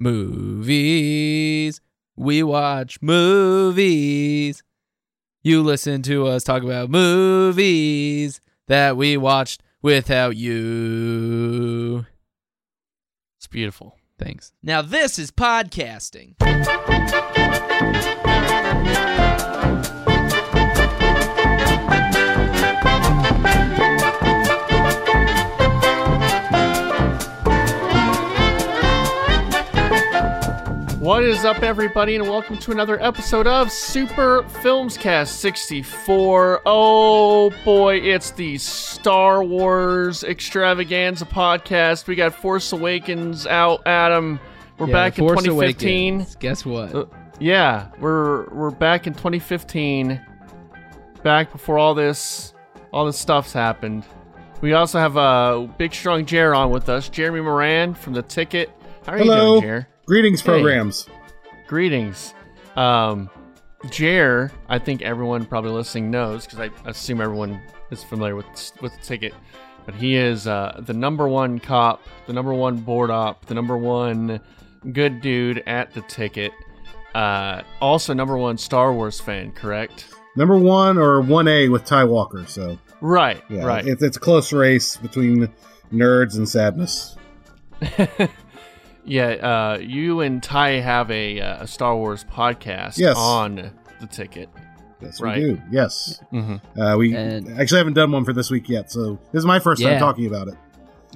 movies. We watch movies. You listen to us talk about movies that we watched without you. It's beautiful. Thanks. Now, this is podcasting. What is up, everybody, and welcome to another episode of Super Films Cast 64. Oh boy, it's the Star Wars extravaganza podcast. We got Force Awakens out, Adam. We're Yeah, back in Force 2015. Awakens. Guess what? Uh, Yeah, we're we're back in 2015. Back before all this all this stuff's happened. We also have a uh, big strong Jer on with us, Jeremy Moran from the Ticket. How are Hello. you doing, Jer? Greetings, Hey. programs. Greetings. Um, Jer, I think everyone probably listening knows because I assume everyone is familiar with with the ticket. But he is uh, the number one cop, the number one board op, the number one good dude at the ticket. Uh, also, number one Star Wars fan, correct? Number one or one A with Ty Walker. So Right, yeah, right. It's, it's a close race between nerds and sadness. yeah, uh, you and Ty have a, uh, a Star Wars podcast Yes. on the ticket. Yes, Right. we do. Yes, Mm-hmm. uh, we And- actually haven't done one for this week yet. So this is my first Yeah. time talking about it.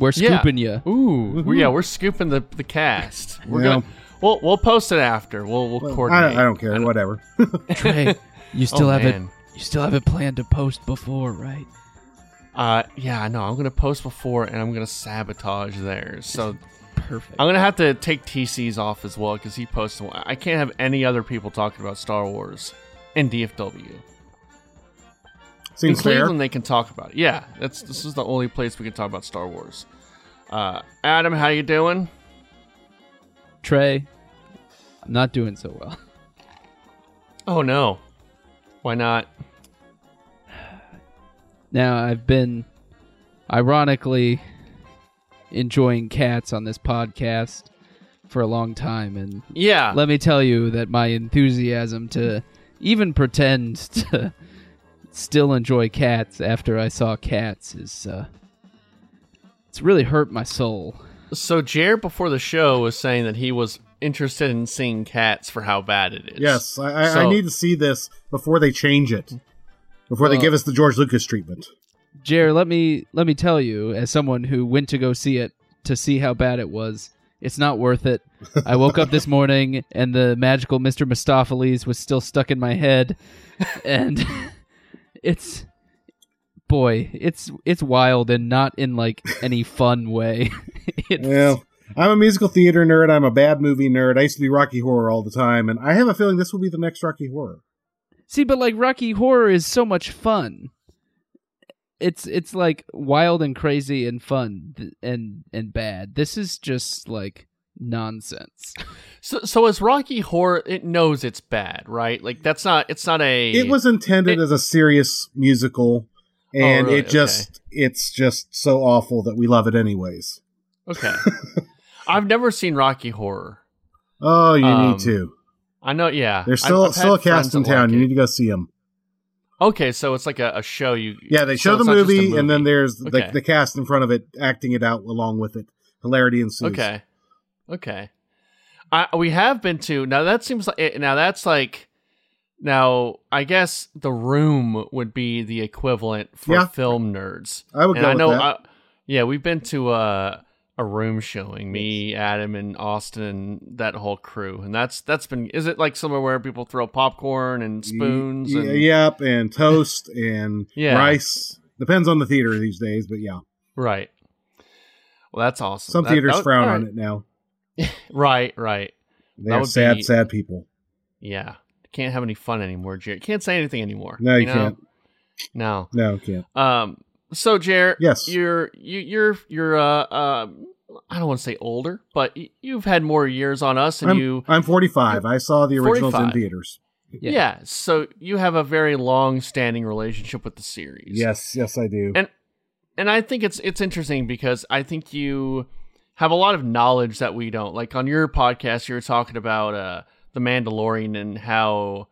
We're Yeah. scooping you. Ooh, Woohoo. yeah, we're scooping the the cast. We're Yeah. gonna we'll we'll post it after. We'll we'll Well, coordinate. I, I don't care. Whatever. Trey, you still Oh, have it. man. You still have it planned to post before, right? Uh, yeah, I know. I'm gonna post before, and I'm gonna sabotage theirs. So Perfect. I'm gonna have to take TC's off as well because he posted. one. I can't have any other people talking about Star Wars in DFW. in Seems fair. Cleveland, they can talk about it. Yeah, that's this is the only place we can talk about Star Wars. Uh, Adam, how you doing? Trey, I'm not doing so well. Oh no, why not? Now, I've been ironically enjoying cats on this podcast for a long time, and Yeah, let me tell you that my enthusiasm to even pretend to still enjoy cats after I saw cats is uh it's really hurt my soul. So Jared before the show was saying that he was interested in seeing cats for how bad it is. Yes, I, I, I need to see this before they change it. Before they give us the George Lucas treatment. Jer, let me let me tell you, as someone who went to go see it to see how bad it was, it's not worth it. I woke up this morning and the magical Mr. Mistoffelees was still stuck in my head, and it's boy, it's it's wild and not in like any fun way. Well, I'm a musical theater nerd. I'm a bad movie nerd. I used to be Rocky Horror all the time, and I have a feeling this will be the next Rocky Horror. see, but like Rocky Horror is so much fun. It's it's like wild and crazy and fun th- and and bad. This is just like nonsense. So, so as Rocky Horror, it knows it's bad, right? Like that's not. It's not a. It was intended It- as a serious musical, and Oh, really? it just it's just so awful that we love it anyways. okay. I've never seen Rocky Horror. Oh, you Um, need to. I know. Yeah, There's I've- still I've still a cast in town. like you need to go see them. Okay, so it's like a, a show. You Yeah, they so show the not just a movie, and then there's Okay. the, the cast in front of it acting it out along with it. Hilarity ensues. Okay. Okay. I we have been to now. That seems like eh, now that's like now. I guess the room would be the equivalent for Yeah. film nerds. I would and go I know. I, yeah, we've been to uh, a room showing. Me, Adam, and Austin, and that whole crew. And that's that's been. Is it like somewhere where people throw popcorn and spoons? Y- and, Yep, and toast and Yeah. rice. Depends on the theater these days, but yeah, Right. Well, that's awesome. some That- theaters that- frown all on it now. Right. Right. They That are sad, be- sad people. Yeah. Can't have any fun anymore, Jared. Can't say anything anymore. No, you know? can't. No. No, can't. Um. So, Jared. Yes. You're you, you're you're uh uh. I don't want to say older, but you've had more years on us, and I'm, you I'm 45. I saw the originals in theaters. Yeah. yeah. So you have a very long-standing relationship with the series. Yes, yes, I do. And and I think it's it's interesting because I think you have a lot of knowledge that we don't. Like on your podcast, you were talking about uh, the Mandalorian and how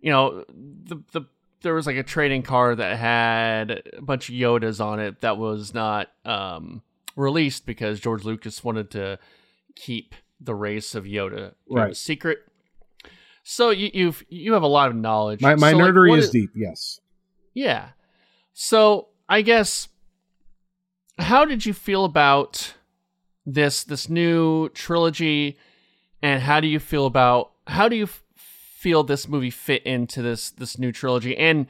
you know the the there was like a trading card that had a bunch of Yodas on it that was not um, released because George Lucas wanted to keep the race of Yoda Right. secret. So you you've you have a lot of knowledge. My my So, like, nerdery is deep. Yes. yeah. So I guess how did you feel about this this new trilogy and how do you feel about how do you feel this movie fit into this this new trilogy and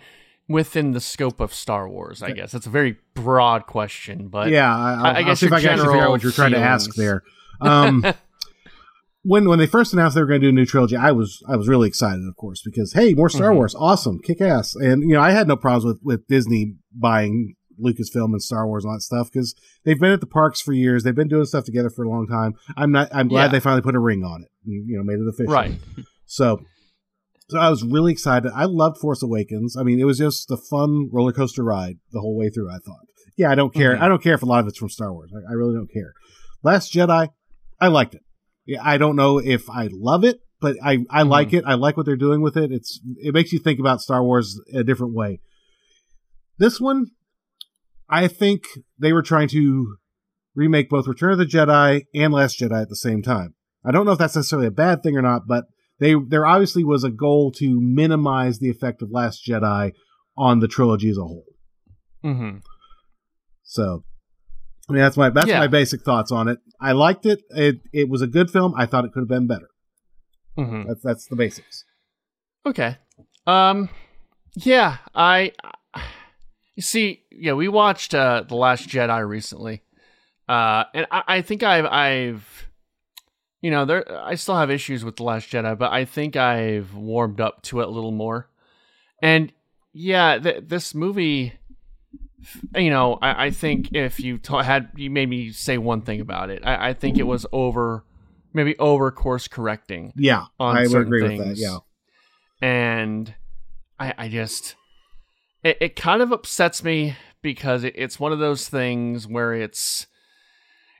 within the scope of Star Wars, I guess. That's a very broad question, but yeah, I, I'll, I- I guess see if I can figure out what you're trying to ask there. Um, when when they first announced they were going to do a new trilogy, I was I was really excited, of course, because hey, more Star Mhm. Wars, awesome, kick ass, and you know I had no problems with with Disney buying Lucasfilm and Star Wars and all that stuff because they've been at the parks for years, they've been doing stuff together for a long time. I'm not I'm glad Yeah. they finally put a ring on it, and, you know, made it official. right. So, so I was really excited. I loved Force Awakens. I mean, it was just a fun roller coaster ride the whole way through. I thought, yeah, I don't care. Mhm. I don't care if a lot of it's from Star Wars. I, I really don't care. Last Jedi, I liked it. Yeah, I don't know if I love it, but I I Mhm. like it. I like what they're doing with it. It's it makes you think about Star Wars a different way. This one, I think they were trying to remake both Return of the Jedi and Last Jedi at the same time. I don't know if that's necessarily a bad thing or not, but they there obviously was a goal to minimize the effect of Last Jedi on the trilogy as a whole. hmm So, I mean, that's my that's Yeah. my basic thoughts on it. I liked it. It it was a good film. I thought it could have been better. hmm That's that's the basics. Okay. Um yeah, I you see, yeah, we watched uh The Last Jedi recently. Uh and I, I think I've I've you know, there I still have issues with The Last Jedi, but I think I've warmed up to it a little more. And yeah, th- this movie you know, I, I think if you ta- had you made me say one thing about it, I, I think it was over maybe over course correcting Yeah, on I would agree things. with that. Yeah, and I, I just it, it kind of upsets me because it, it's one of those things where it's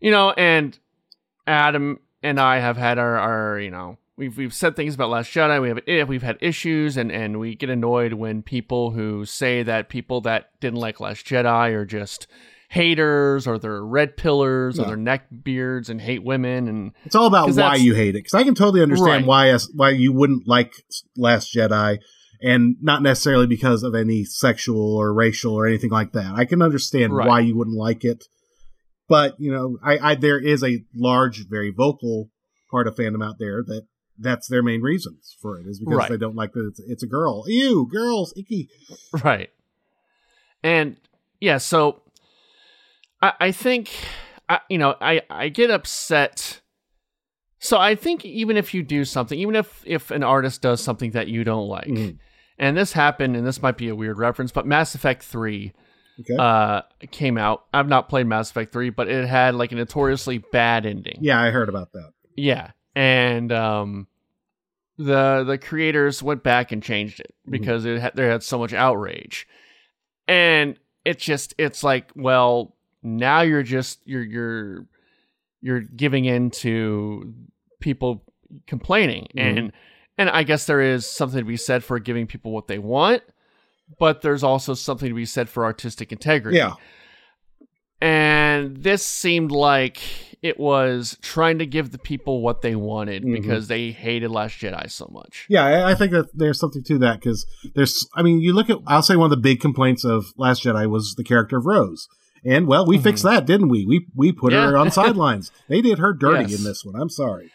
you know and adam and i have had our, our you know we've we've said things about last jedi we have eh, we've had issues and and we get annoyed when people who say that people that didn't like last jedi are just haters or they're red pillars or No. they're neck beards and hate women and it's all about why you hate it. Because I can totally understand Right. why why you wouldn't like Last Jedi, and not necessarily because of any sexual or racial or anything like that. I can understand Right. why you wouldn't like it, but you know, I, I there is a large, very vocal part of fandom out there that that's their main reasons for it is because Right. they don't like that it's, it's a girl. Ew, girls, icky. Right. And yeah, so I, I think I, you know I I get upset. So I think even if you do something, even if if an artist does something that you don't like, Mhm. and this happened, and this might be a weird reference, but Mass Effect Three Okay. uh came out. I've not played Mass Effect Three, but it had like a notoriously bad ending. yeah, I heard about that. Yeah, and um, the the creators went back and changed it Mhm. because it had, there had so much outrage, and it's just it's like well now you're just you're you're you're giving in to people complaining Mhm. and and I guess there is something to be said for giving people what they want, but there's also something to be said for artistic integrity Yeah, and this seemed like it was trying to give the people what they wanted Mhm. because they hated Last Jedi so much. Yeah, I, I think that there's something to that because there's, I mean, you look at, I'll say one of the big complaints of Last Jedi was the character of Rose. And well, we Mhm. fixed that, didn't we? We we put her on sidelines. They did her dirty Yes. in this one. I'm sorry.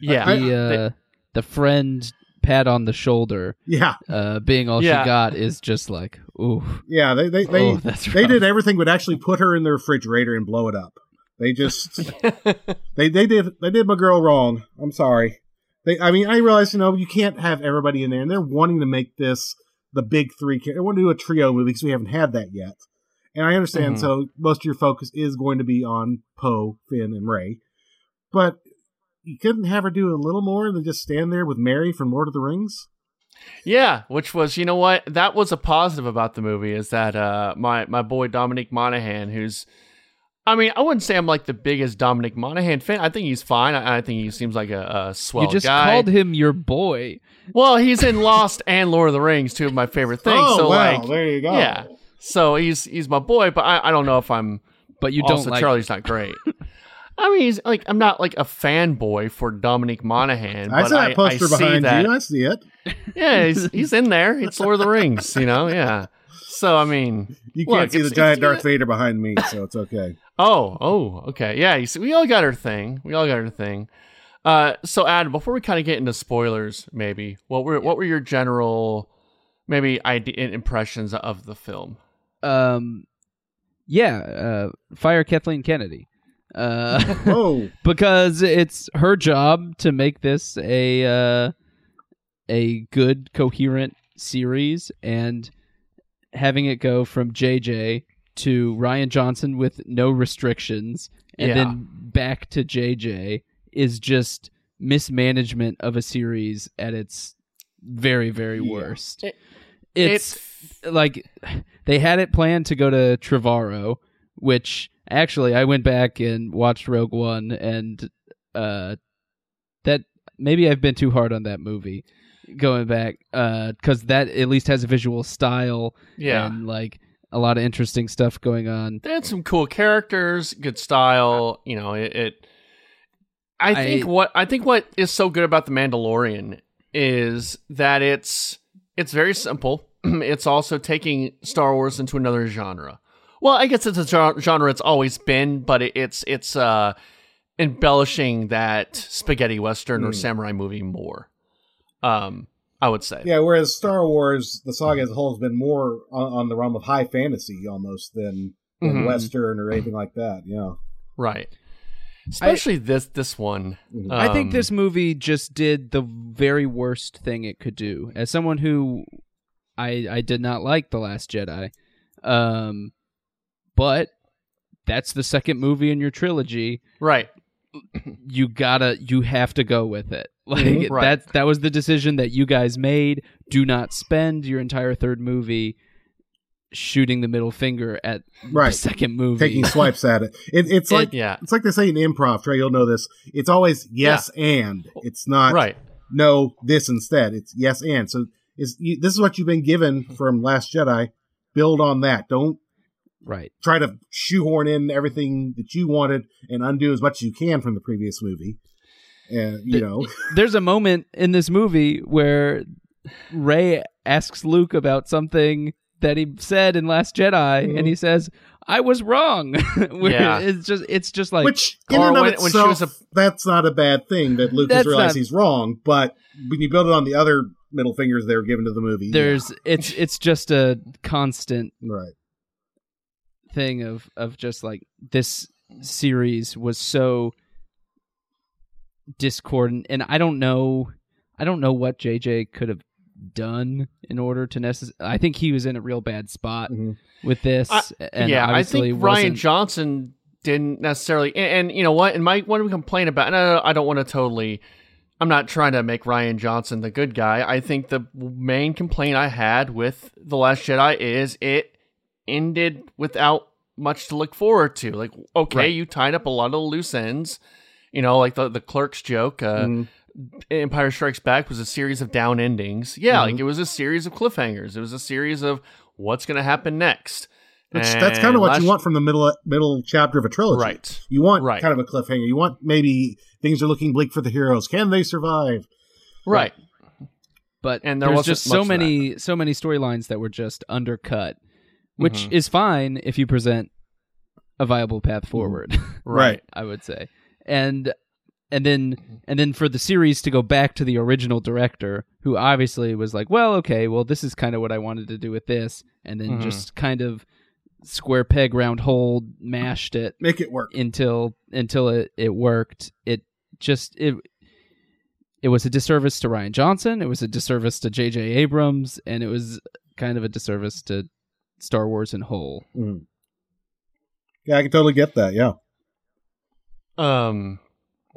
Yeah, the uh, the friend pat on the shoulder, Yeah, uh, being all Yeah. she got is just like, ooh, yeah. They they they, oh, that's they did everything but actually put her in the refrigerator and blow it up. They just they they did they did my girl wrong. I'm sorry. They I mean I realize you know you can't have everybody in there, and they're wanting to make this the big three. They want to do a trio movie because we haven't had that yet. And I understand. Mhm. So most of your focus is going to be on Poe, Finn, and Rey, but you couldn't have her do a little more than just stand there with Merry from Lord of the Rings. yeah, which was you know what that was a positive about the movie is that uh, my my boy Dominic Monaghan, who's I mean, I wouldn't say I'm like the biggest Dominic Monaghan fan. I think he's fine. I, I think he seems like a, a swell you just guy. called him your boy. well, he's in Lost and Lord of the Rings, two of my favorite things. oh, so well, like, there you go. yeah. So he's he's my boy, but I, I don't know if I'm But you also don't like Charlie's not great. I mean, he's like I'm not like a fanboy for Dominic Monaghan. I but see that poster I see behind that, you. I see it. Yeah, he's he's in there. It's Lord of the Rings, you know. Yeah. So I mean, You can't Look, see the giant it's Darth. Vader behind me, so it's okay. Oh, oh, okay. Yeah, you see, we all got our thing. We all got our thing. Uh, so Adam, before we kind of get into spoilers, maybe what were what were your general, maybe idea impressions of the film? um yeah, uh fire Kathleen Kennedy. Uh Oh, because it's her job to make this a uh, a good coherent series and having it go from JJ to Rian Johnson with no restrictions and Yeah. then back to JJ is just mismanagement of a series at its very very Yeah. worst. It- it's like they had it planned to go to Trevorrow, which actually I went back and watched Rogue One, and uh, that maybe I've been too hard on that movie going back because that at least has a visual style yeah. and like a lot of interesting stuff going on. they had some cool characters, good style. You know, it. it I think I- what I think what is so good about the Mandalorian is that it's it's very simple. it's also taking Star Wars into another genre. Well, I guess it's a genre it's always been, but it's it's uh embellishing that spaghetti western or Hmm. samurai movie more. Um, I would say. yeah. Whereas Star Wars, the saga as a whole, has been more on, on the realm of high fantasy almost than, than Mhm. western or anything like that. Yeah. Right. Especially this this one. Mhm. I think Um, this movie just did the very worst thing it could do. As someone who I I did not like the Last Jedi, um, but that's the second movie in your trilogy. right. You gotta, you have to go with it. Like Mhm. Right. that. That was the decision that you guys made. Do not spend your entire third movie shooting the middle finger at the second movie. Taking swipes at it. it it's like yeah. it's like they say in improv. Trey, you'll know this. It's always yes and. It's not Right. no this instead. It's yes and. So is this is what you've been given from Last Jedi. Build on that. Don't right. try to shoehorn in everything that you wanted and undo as much as you can from the previous movie. And you know, there's a moment in this movie where Rey asks Luke about something that he said in Last Jedi, Mhm. and he says, "I was wrong." Yeah. it's just it's just like which in or and of when- when she itself, was a- that's not a bad thing that Luke has realized not- he's wrong. But when you build it on the other middle fingers they were given to the movie, there's it's it's just a constant right. Thing of of just like this series was so discordant, and I don't know, I don't know what JJ could have done in order to necess- I think he was in a real bad spot Mhm. with this. I- and yeah, I think Rian Johnson didn't necessarily. And, and you know what? And my one complaint about, and I, I don't want to totally. I'm not trying to make Rian Johnson the good guy. I think the main complaint I had with the Last Jedi is it ended without much to look forward to. Like, okay, Right. you tied up a lot of loose ends. You know, like the the Clerks joke. Uh, Mhm. Empire Strikes Back was a series of down endings. Yeah, Mhm. like it was a series of cliffhangers. It was a series of what's going to happen next. Which, that's kind of what last- you want from the middle middle chapter of a trilogy. Right. You want Right. kind of a cliffhanger. You want maybe things are looking bleak for the heroes. Can they survive? Right. but And there there's wasn't just so much that. many so many storylines that were just undercut, which Mhm. is fine if you present a viable path Mm-hmm. forward. Right. I would say, and and then and then for the series to go back to the original director, who obviously was like, well, okay, well, this is kind of what I wanted to do with this, and then Mhm. just kind of square peg round hole mashed it Make it work. until until it, it worked. It just it it was a disservice to Rian Johnson. It was a disservice to J.J. Abrams, and it was kind of a disservice to Star Wars in whole. Mhm. Yeah, I can totally get that. Yeah. Um.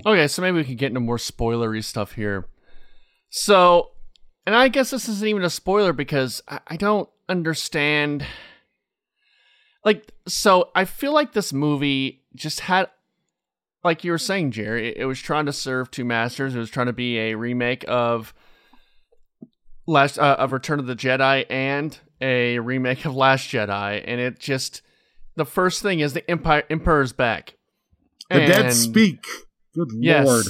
Okay, so maybe we can get into more spoilery stuff here. So, and I guess this isn't even a spoiler because I, I don't understand. Like, so I feel like this movie just had like you were saying, Jerry, it, it was trying to serve two masters. It was trying to be a remake of last uh, of Return of the Jedi and a remake of Last Jedi, and it just the first thing is the Empire Emperor's back. The dead speak. Good Yes, lord.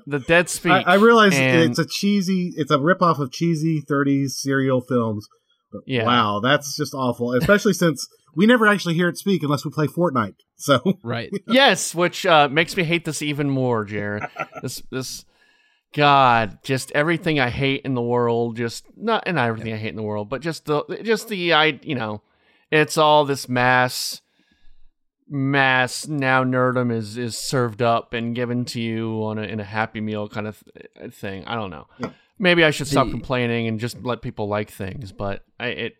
the dead speak. I, I realize and- it's a cheesy, it's a ripoff of cheesy 30s serial films. But Yeah. wow, that's just awful. Especially since we never actually hear it speak unless we play Fortnite. So Right. yes, which uh, makes me hate this even more, Jared. this this God, just everything I hate in the world, just not and not everything I hate in the world, but just the just the I you know, it's all this mass mass now nerdum is is served up and given to you on a, in a happy meal kind of th- thing. I don't know. Yeah. Maybe I should stop The- complaining and just let people like things, but I, it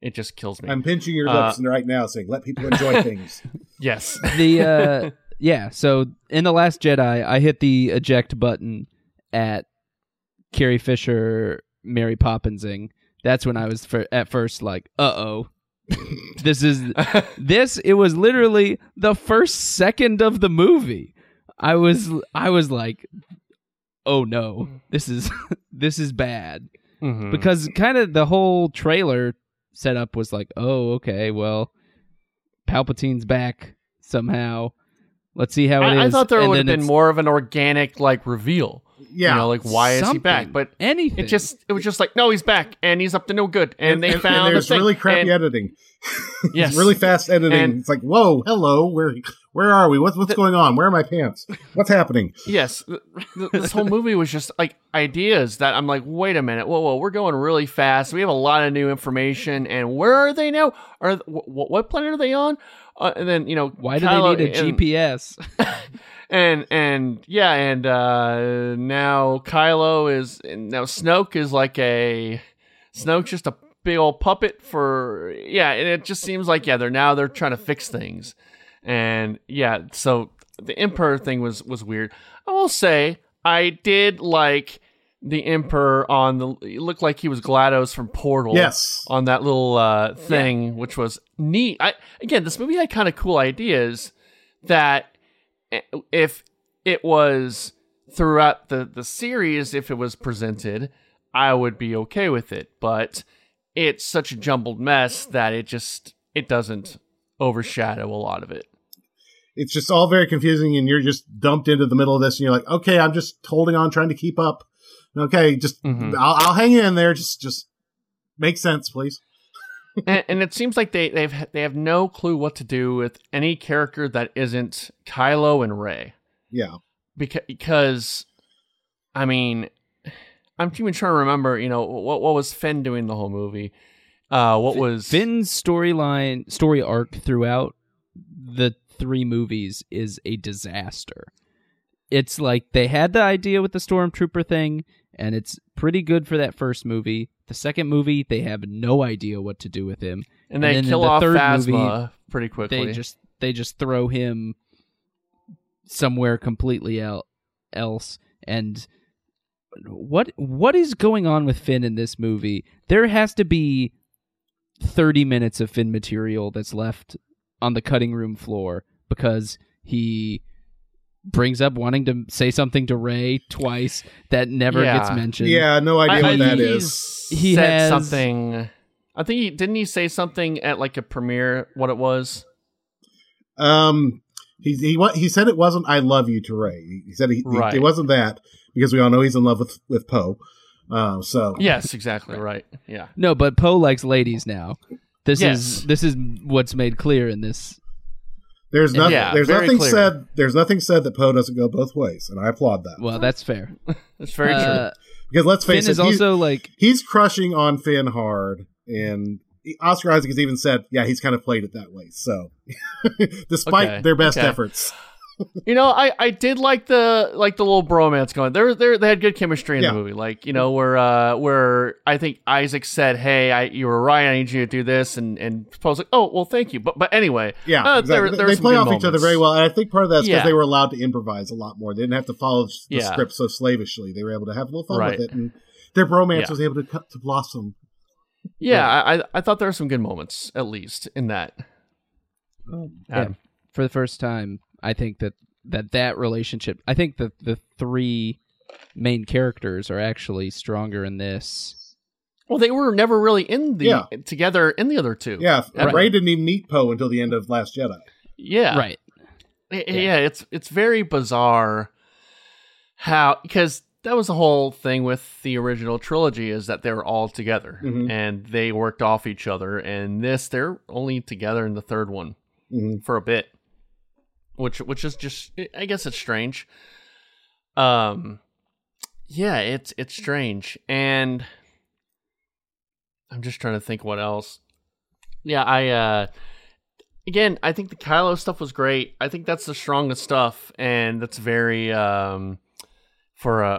it just kills me. I'm pinching your Uh, lips right now saying, let people enjoy things. yes. the uh yeah so in the last jedi i hit the eject button at carrie fisher mary poppinsing that's when i was for, at first like uh-oh this is this it was literally the first second of the movie i was i was like oh no this is this is bad Mhm. because kind of the whole trailer setup was like, oh, okay, well, Palpatine's back somehow. Let's see how it is. I, I thought there And would have been more of an organic like reveal. Yeah. You know, like why is he back? But anything. it just it was just like no, he's back and he's up to no good. And, they found there's a really crappy And- editing. Yes, really fast editing. And- it's like, whoa, hello, where where are we? What's what's going on? Where are my pants? What's happening? Yes, th- th- this whole movie was just like ideas that I'm like, wait a minute, whoa, whoa, we're going really fast. We have a lot of new information, and where are they now? Are wh- wh- what planet are they on? Uh, and then you know, why do they need a and- GPS? and and yeah, and uh, now Kylo is and now Snoke is like a Snoke's just a big old puppet for yeah, and it just seems like yeah, they're now they're trying to fix things, and yeah, so the Emperor thing was was weird. I will say I did like the Emperor on the it looked like he was Glados from Portal Yes. on that little uh, thing, which was neat. I again, this movie had kind of cool ideas that if it was throughout the the series, if it was presented, I would be okay with it. But it's such a jumbled mess that it just it doesn't overshadow a lot of it. It's just all very confusing, and you're just dumped into the middle of this, and you're like, okay, I'm just holding on, trying to keep up. Okay, just Mhm. I'll, I'll hang in there. Just just make sense, please. And, and it seems like they they've they have no clue what to do with any character that isn't Kylo and Rey. Yeah. because because I mean I'm even trying to remember you know what what was Finn doing the whole movie uh what was Finn's storyline, story arc throughout the three movies is a disaster. It's like they had the idea with the stormtrooper thing, and it's pretty good for that first movie. The second movie, they have no idea what to do with him. and they and then kill the off third Phasma pretty quickly They just they just throw him somewhere completely el- else. And what what is going on with Finn in this movie? There has to be thirty minutes of Finn material that's left on the cutting room floor because he brings up wanting to say something to Rey twice that never Yeah. gets mentioned. Yeah, no idea I, what I that think is. he's He said has- something I think he didn't he say something at like a premiere what it was Um, he he he said it wasn't "I love you" to Rey. He- He said he, he- it wasn't that because we all know he's in love with with Poe. Uh, so yes exactly right yeah No, but Poe likes ladies now. This Yes. is this is what's made clear in this. There's nothing. Yeah, there's nothing clear. said. There's nothing said that Poe doesn't go both ways, and I applaud that Well, that's fair. that's very Uh, because let's face is it, he's, also like he's crushing on Finn hard, and Oscar Isaac has even said, "Yeah, he's kind of played it that way." So, despite Okay, their best okay. efforts, true you know I I did like the like the little bromance going there they they had good chemistry in Yeah. the movie like you know where uh where I think Isaac said hey I you were right I need you to do this and and Poe's like oh well thank you but but anyway yeah, Uh, exactly. there- They- there they play good off each other very well, and I think part of that's because Yeah. they were allowed to improvise a lot more. They didn't have to follow the Yeah. script so slavishly. They were able to have a little fun Right. with it, and their bromance Yeah. was able to cut, to blossom. yeah I I- I thought there were some good moments at least in that Um, Yeah. For the first time, I think that that that relationship. I think that the three main characters are actually stronger in this. Well, they were never really in the Yeah. together in the other two. Yeah, Right. Rey didn't even meet Poe until the end of Last Jedi. yeah, Right. Y- Yeah. it's it's very bizarre how because that was the whole thing with the original trilogy is that they were all together Mhm. and they worked off each other. And this, they're only together in the third one Mhm. for a bit, which which is just I guess it's strange. Um, yeah, it's it's strange, and I'm just trying to think what else. Yeah, I uh again, I think the Kylo stuff was great. I think that's the strongest stuff, and that's very um for a,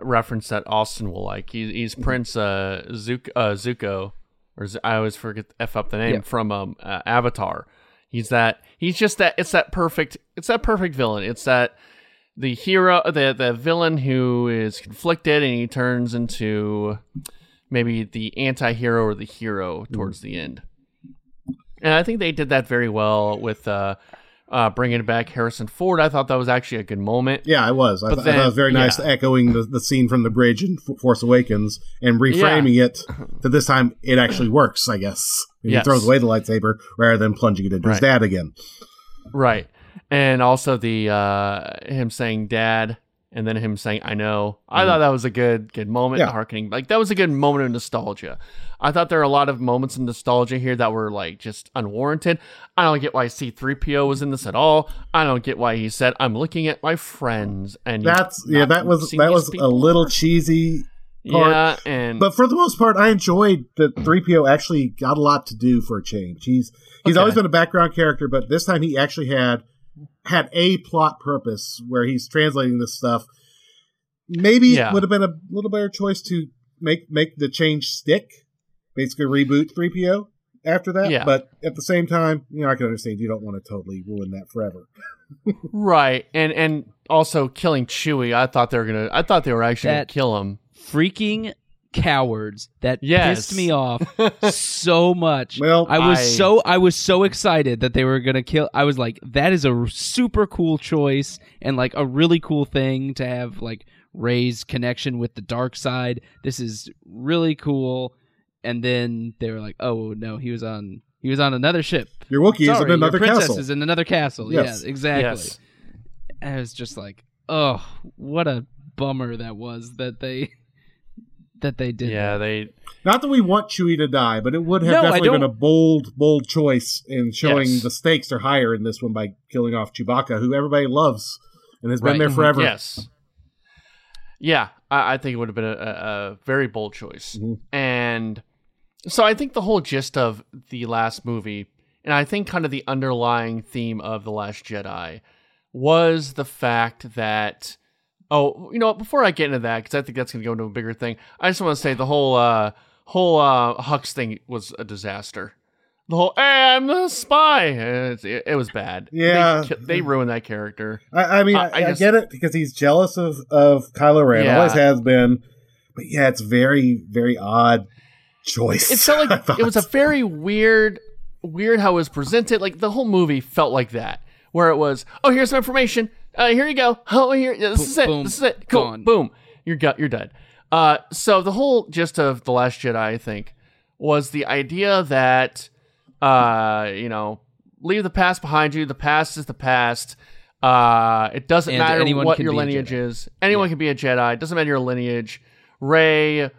a reference that Austin will like. He's, he's Prince uh, Zuko, uh Zuko, or Z- I always forget f up the name Yeah. from um uh, Avatar. He's that. He's just that. It's that perfect. It's that perfect villain. It's that the hero, the the villain who is conflicted, and he turns into maybe the anti-hero or the hero towards the end. And I think they did that very well with uh, uh, bringing back Harrison Ford. I thought that was actually a good moment. Yeah, I was. I, th- I thought it was very nice yeah. echoing the, the scene from the bridge in F- Force Awakens and reframing it to this time it actually works, I guess. And Yes. He throws away the lightsaber rather than plunging it into his dad again. Right. And also the uh him saying dad and then him saying I know. I Mhm. thought that was a good good moment Yeah. harkening. Like that was a good moment of nostalgia. I thought there were a lot of moments of nostalgia here that were like just unwarranted. I don't get why C3PO was in this at all. I don't get why he said I'm looking at my friends and That's yeah, that was that was a little cheesy, part. Yeah, and but for the most part, I enjoyed that 3PO actually got a lot to do for a change. He's he's Okay. always been a background character, but this time he actually had had a plot purpose where he's translating this stuff. Maybe Yeah. it would have been a little better choice to make make the change stick, basically reboot 3PO after that. Yeah. But at the same time, you know, I can understand you don't want to totally ruin that forever. right. And and also killing Chewie. I thought they were going to I thought they were actually gonna kill him. Freaking cowards that Yes. pissed me off so much. Well, I was I- so I was so excited that they were gonna kill. I was like, that is a super cool choice and like a really cool thing to have like Rey's connection with the dark side. This is really cool. And then they were like, oh no, he was on he was on another ship. your Wookiee is Sorry, in another your princess castle. is in another castle. Yes. Yeah, exactly. Yes. And it was just like, oh, what a bummer that was that they that they did. Yeah, that. they Not that we want Chewie to die, but it would have No, definitely been a bold, bold choice in showing Yes. the stakes are higher in this one by killing off Chewbacca, who everybody loves and has been Right. there Mhm. forever. Yes. Yeah, I, I think it would have been a, a, a very bold choice. Mhm. And so I think the whole gist of the last movie, and I think kind of the underlying theme of The Last Jedi, was the fact that. Oh, you know, what, before I get into that, because I think that's going to go into a bigger thing, I just want to say the whole uh, whole uh, Hux thing was a disaster. The whole "Hey, I'm the spy," it, it, was bad. Yeah. they, they ruined that character. I, I mean, I- I, I I just- get it because he's jealous of, of Kylo Ren. Yeah. Always has been. But yeah, it's very, very odd choice. it felt like it was a very weird weird how it was presented like the whole movie felt like that where it was oh here's some information uh, here you go. Oh here this Boom, is it. boom, this is it. Cool. gone. boom. You're gut you're dead. Uh so the whole gist of the last jedi i think was the idea that uh you know leave the past behind you. The past is the past. Uh it doesn't And matter what your lineage is. Anyone can be a jedi. It doesn't matter your lineage. Rey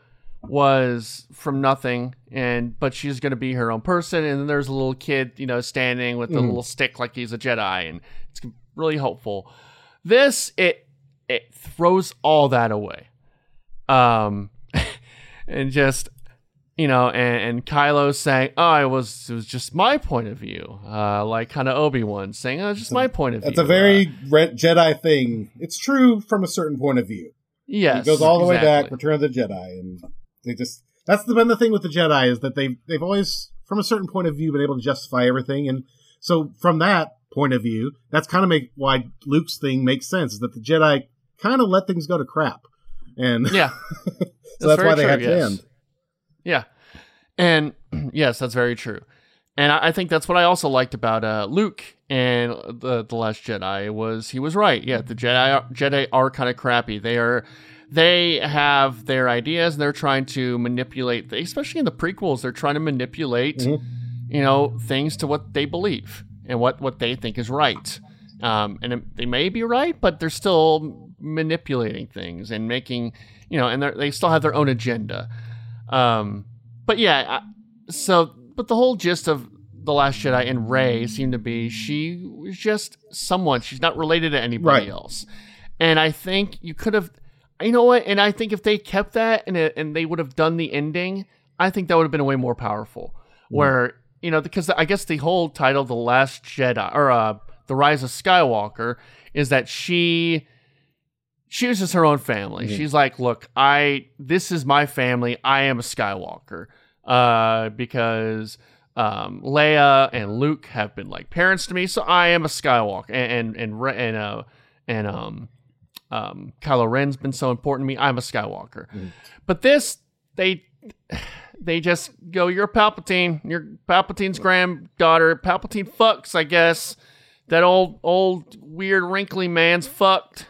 was from nothing and but she's going to be her own person. And then there's a little kid you know standing with a Mhm. little stick like he's a jedi and it's really hopeful this it it throws all that away um and just you know and, and kylo saying oh it was it was just my point of view uh like kind of obi-wan saying oh it's just my point of view." It's a very Uh, Re- Jedi thing. It's true from a certain point of view. yes it goes all the way back. Return of the Jedi, and they just that's the, been the thing with the Jedi is that they they've always, from a certain point of view, been able to justify everything, and so from that point of view, that's kind of make why Luke's thing makes sense is that the Jedi kind of let things go to crap, and yeah so that's very why they true, had to end. Yeah. And yes, that's very true. and I, I think that's what I also liked about uh, Luke and the the Last Jedi was he was right. Yeah, the Jedi are, Jedi are kind of crappy. They are they have their ideas and they're trying to manipulate. Especially in the prequels, they're trying to manipulate Mhm. you know things to what they believe and what what they think is right. Um, and it- they may be right, but they're still manipulating things and making you know, and they're- they still have their own agenda. Um, but yeah, I, so but the whole gist of the Last Jedi and Rey seemed to be she was just someone. She's not related to anybody Right. else, and I think you could have, you know what? And I think if they kept that and it, and they would have done the ending, I think that would have been way more powerful. Where you know because I guess the whole title, the Last Jedi or uh, the Rise of Skywalker, is that she chooses her own family. Mhm. She's like, look, I this is my family. I am a Skywalker. Uh, because um, Leia and Luke have been like parents to me, so I am a Skywalker. And and and and uh and um um Kylo Ren's been so important to me. I'm a Skywalker. Mhm. But this they they just go, you're Palpatine. You're Palpatine's granddaughter. Palpatine fucks, I guess. That old old weird wrinkly man's fucked.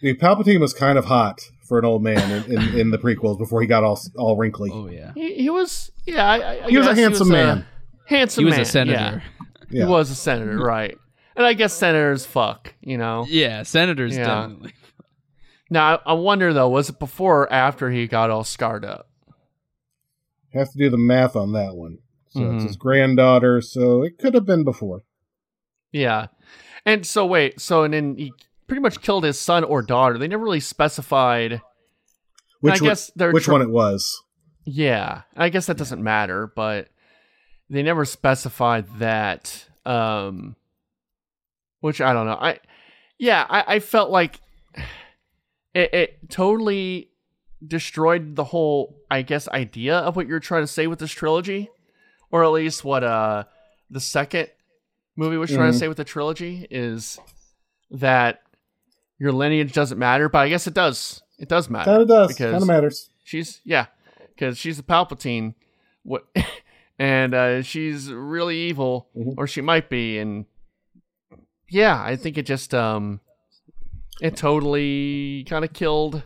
The Palpatine was kind of hot for an old man in, in, in the prequels before he got all all wrinkly. Oh yeah. He, he was, yeah. I, I, I He was a guess handsome man. handsome He was man. a senator. Yeah. Yeah. He was a senator, right? And I guess senators fuck, you know. Yeah, senators Yeah. definitely. Now I I wonder though, was it before or after he got all scarred up? Have to do the math on that one. So Mhm. it's his granddaughter, so it could have been before. Yeah. And so wait, so and then he pretty much killed his son or daughter. They never really specified. Which I one, guess they're which tr- one it was? Yeah, I guess that doesn't matter, but they never specified that. Um, which I don't know. I yeah, I, I felt like it, it totally destroyed the whole, I guess, idea of what you're trying to say with this trilogy, or at least what uh the second movie was trying to Mhm. say with the trilogy is that your lineage doesn't matter, but I guess it does. It does matter. Kind of does. because- Kind of matters. She's yeah, because she's a Palpatine, what, and uh, she's really evil, Mhm. or she might be, and yeah, I think it just um, it totally kind of killed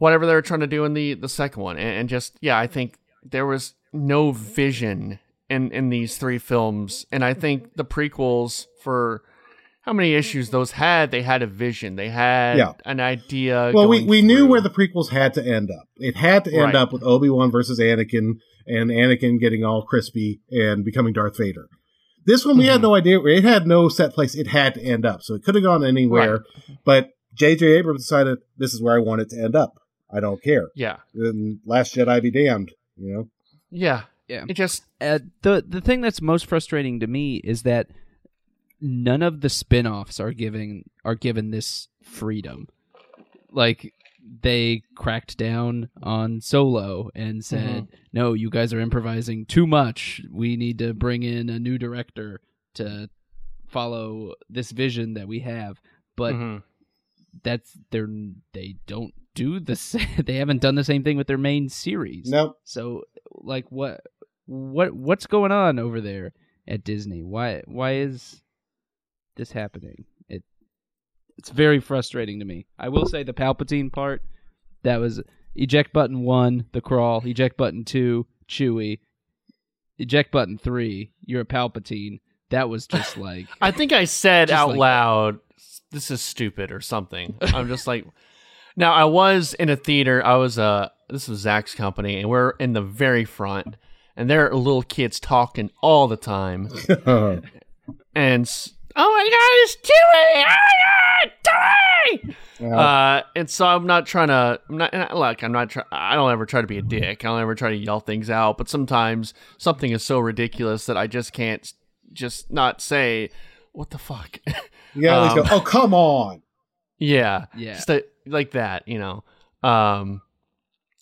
whatever they were trying to do in the the second one, and, and just yeah, I think there was no vision in in these three films, and I think the prequels for. How many issues those had? They had a vision. They had Yeah. an idea. Well, we, we knew where the prequels had to end up. It had to end Right. up with Obi Wan versus Anakin, and Anakin getting all crispy and becoming Darth Vader. This one we had Mhm. no idea. It had no set place. It had to end up, so it could have gone anywhere. But J.J. Abrams decided this is where I want it to end up. I don't care. Yeah, And Last Jedi be damned. You know. yeah, Yeah. It just Uh, the the thing that's most frustrating to me is that none of the spin-offs are giving are given this freedom. Like they cracked down on Solo and said, "No, you guys are improvising too much. We need to bring in a new director to follow this vision that we have." But mhm. that's they're they don't do the sa- they haven't done the same thing with their main series. Nope. So like what what what's going on over there at Disney? Why why is this happening? It it's very frustrating to me. I will say the Palpatine part that was eject button 1, the crawl, eject button 2, Chewie, eject button 3, you're a Palpatine. That was just like I think I said out like- loud, "This is stupid" or something. I'm just like, now I was in a theater. I was uh, this was Zach's company, and we're in the very front, and there are little kids talking all the time, and oh my god, it's Chewie! Oh my god, Chewie! Yeah. Uh, and so I'm not trying to. I'm not. and Look, I'm not. Try, I don't ever try to be a dick. I don't ever try to yell things out. But sometimes something is so ridiculous that I just can't just not say, "What the fuck." you gotta at least um, go. Oh, come on. yeah, yeah. just a- like that, you know. Um,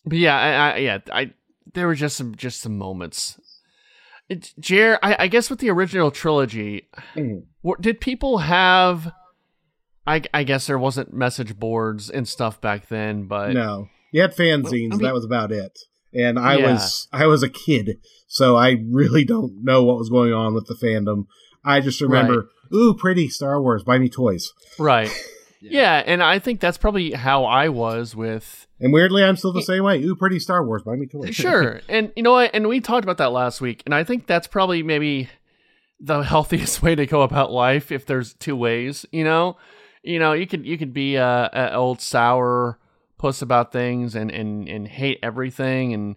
but yeah, I, I yeah, I there were just some just some moments. It, Jer, I, I guess with the original trilogy, Mhm. what, did people have? I, I guess there wasn't message boards and stuff back then, but No, you had fanzines. I mean- that was about it. and I Yeah. was I was a kid, so I really don't know what was going on with the fandom. I just remember, ooh, pretty Star Wars, buy me toys. Right. Yeah. Yeah. and I think that's probably how I was with And weirdly, I'm still the same way. Ooh, pretty Star Wars, buy me toys. sure. And you know what? And we talked about that last week, and I think that's probably maybe the healthiest way to go about life if there's two ways, you know? You know, you could you could be a, a old sour puss about things and, and, and hate everything and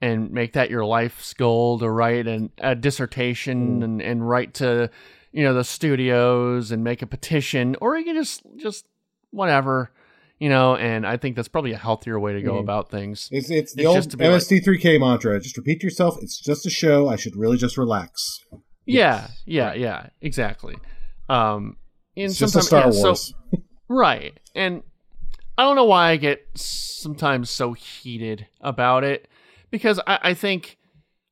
and make that your life's goal to write an, a dissertation mm. and, and write to you know the studios and make a petition or you can just just whatever you know and i think that's probably a healthier way to go Mhm. about things It's it's the It's old just to be like- MST3K mantra. Just repeat to yourself. It's just a show. I should really just relax. Yeah, yeah, yeah, exactly. Um, and It's just a sometimes- Star yeah, Wars. so, right, and I don't know why I get sometimes so heated about it because I, I think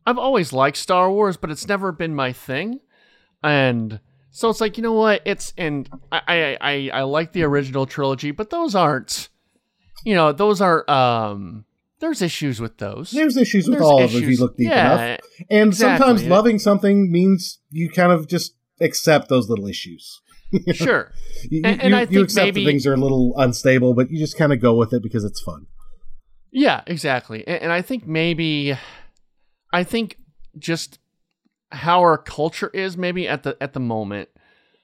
I've always liked Star Wars, but it's never been my thing, and so it's like you know what? It's and I I I, I like the original trilogy, but those aren't, you know, those are um. There's issues with those. There's issues with There's all of them if you look deep yeah, enough. And exactly, sometimes yeah. loving something means you kind of just accept those little issues. Sure. You, And- you, and I you think accept maybe- that things are a little unstable, but you just kind of go with it because it's fun. Yeah, exactly. And, and I think maybe, I think just how our culture is maybe at the at the moment,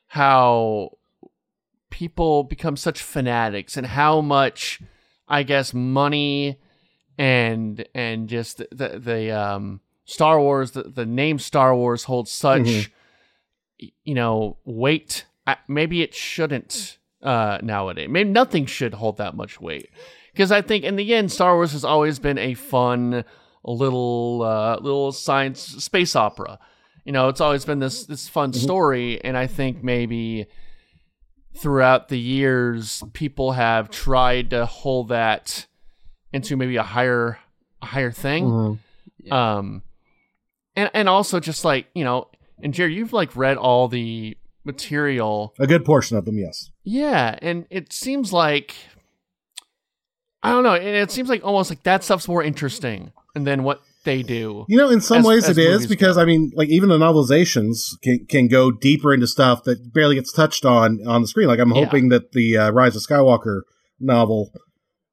how people become such fanatics, and how much, I guess, money and and just the the, the um Star Wars, the, the name Star Wars holds such, Mhm. you know, weight. I- Maybe it shouldn't uh, nowadays. Maybe nothing should hold that much weight because I think in the end, Star Wars has always been a fun little uh, little science space opera. You know, it's always been this mm-hmm. this fun mm-hmm. story, and I think maybe throughout the years, people have tried to hold that into maybe a higher a higher thing. Mm-hmm. Yeah. Um, and and also just like you know, and Jerry, you've like read all the material A good portion of them, yes. yeah, and it seems like I don't know. It, it seems like almost like that stuff's more interesting and then what they do. You know, in some As- ways as it is because go. I mean, like even the novelizations can, can go deeper into stuff that barely gets touched on on the screen. Like I'm Yeah. hoping that the uh, Rise of Skywalker novel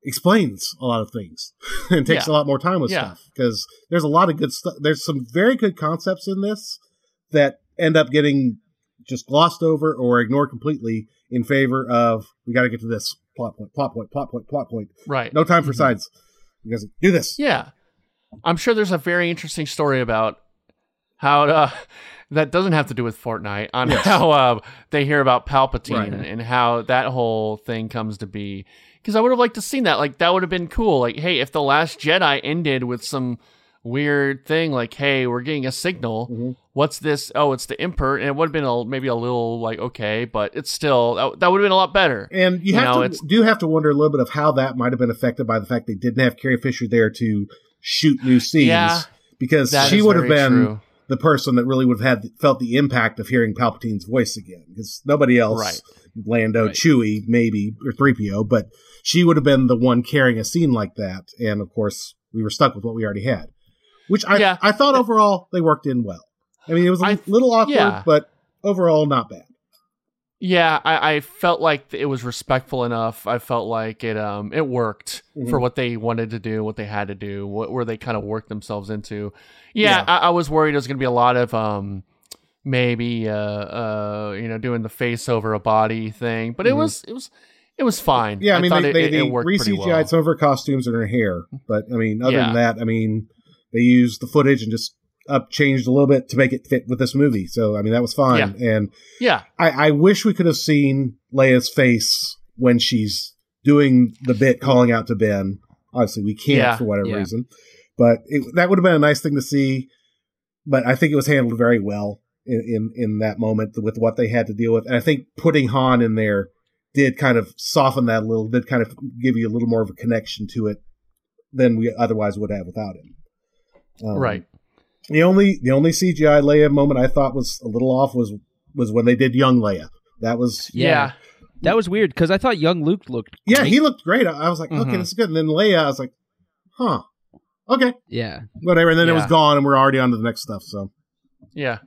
explains a lot of things and takes Yeah. a lot more time with Yeah. stuff because there's a lot of good stuff. There's some very good concepts in this that end up getting just glossed over or ignored completely in favor of we got to get to this plot point, plot point, plot point, plot point. Right. No time for Mhm. sides. guys do this. Yeah. I'm sure there's a very interesting story about how uh, that doesn't have to do with Fortnite on Yes. how uh, they hear about Palpatine Right. and how that whole thing comes to be. Because I would have liked to seen that. Like that would have been cool. Like, hey, if the Last Jedi ended with some weird thing, like, hey, we're getting a signal. Mhm. What's this? Oh, it's the Emperor, and it would have been a, maybe a little like okay, but it's still that, that would have been a lot better. And you You have know, to do have to wonder a little bit of how that might have been affected by the fact they didn't have Carrie Fisher there to shoot new scenes. Yeah, because she would have been true. the person that really would have had felt the impact of hearing Palpatine's voice again. Because nobody else, Right. Lando, Right. Chewie, maybe or three PO, but she would have been the one carrying a scene like that. And of course, we were stuck with what we already had, which I Yeah. I thought overall they worked in well. I mean, it was a I- little awkward, yeah. but overall not bad. Yeah, I, I felt like it was respectful enough. I felt like it um it worked Mhm. for what they wanted to do, what they had to do, what where they kind of worked themselves into. Yeah, Yeah. I, I was worried it was going to be a lot of um maybe uh uh you know doing the face over a body thing, but it Mhm. was it was it was fine. Yeah, I mean, thought they, it, they, it, they it worked re-CGI'd well. some of her costumes and her hair, but I mean, other Yeah. than that, I mean, they used the footage and just up changed a little bit to make it fit with this movie. So, I mean, that was fine. And Yeah, I, I wish we could have seen Leia's face when she's doing the bit calling out to Ben. Obviously, we can't Yeah. for whatever Yeah. reason, but it, that would have been a nice thing to see. But I think it was handled very well in, in in that moment with what they had to deal with, and I think putting Han in there did kind of soften that a little, did kind of give you a little more of a connection to it than we otherwise would have without him. Um, right. The only the only CGI Leia moment I thought was a little off was was when they did young Leia. That was Yeah. Yeah. That was weird because I thought young Luke looked. yeah, great. he looked great. I I was like, okay, Mhm. this is good. And then Leia, I was like, huh, okay, Yeah. whatever. And then it was gone, and we're already on to the next stuff. So Yeah,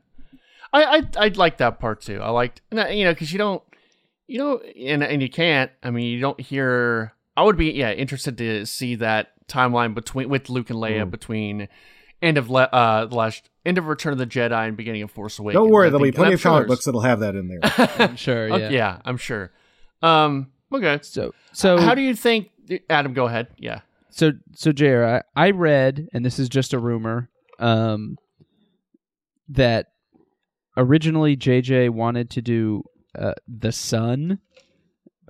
I I I like that part too. I liked you know because you don't you know and and you can't. I mean, you don't hear. I would be yeah interested to see that timeline between with Luke and Leia Mm. between end of Le- uh the last end of Return of the Jedi and beginning of Force Awakens. don't worry, I there'll be think- and plenty of sure comic there's- books that'll have that in there. I'm sure. Yeah. Okay, yeah, I'm sure. Um, okay. So so How do you think? Adam, go ahead. Yeah. so so Jer, I, I read, and this is just a rumor, um, that originally JJ wanted to do uh, the Son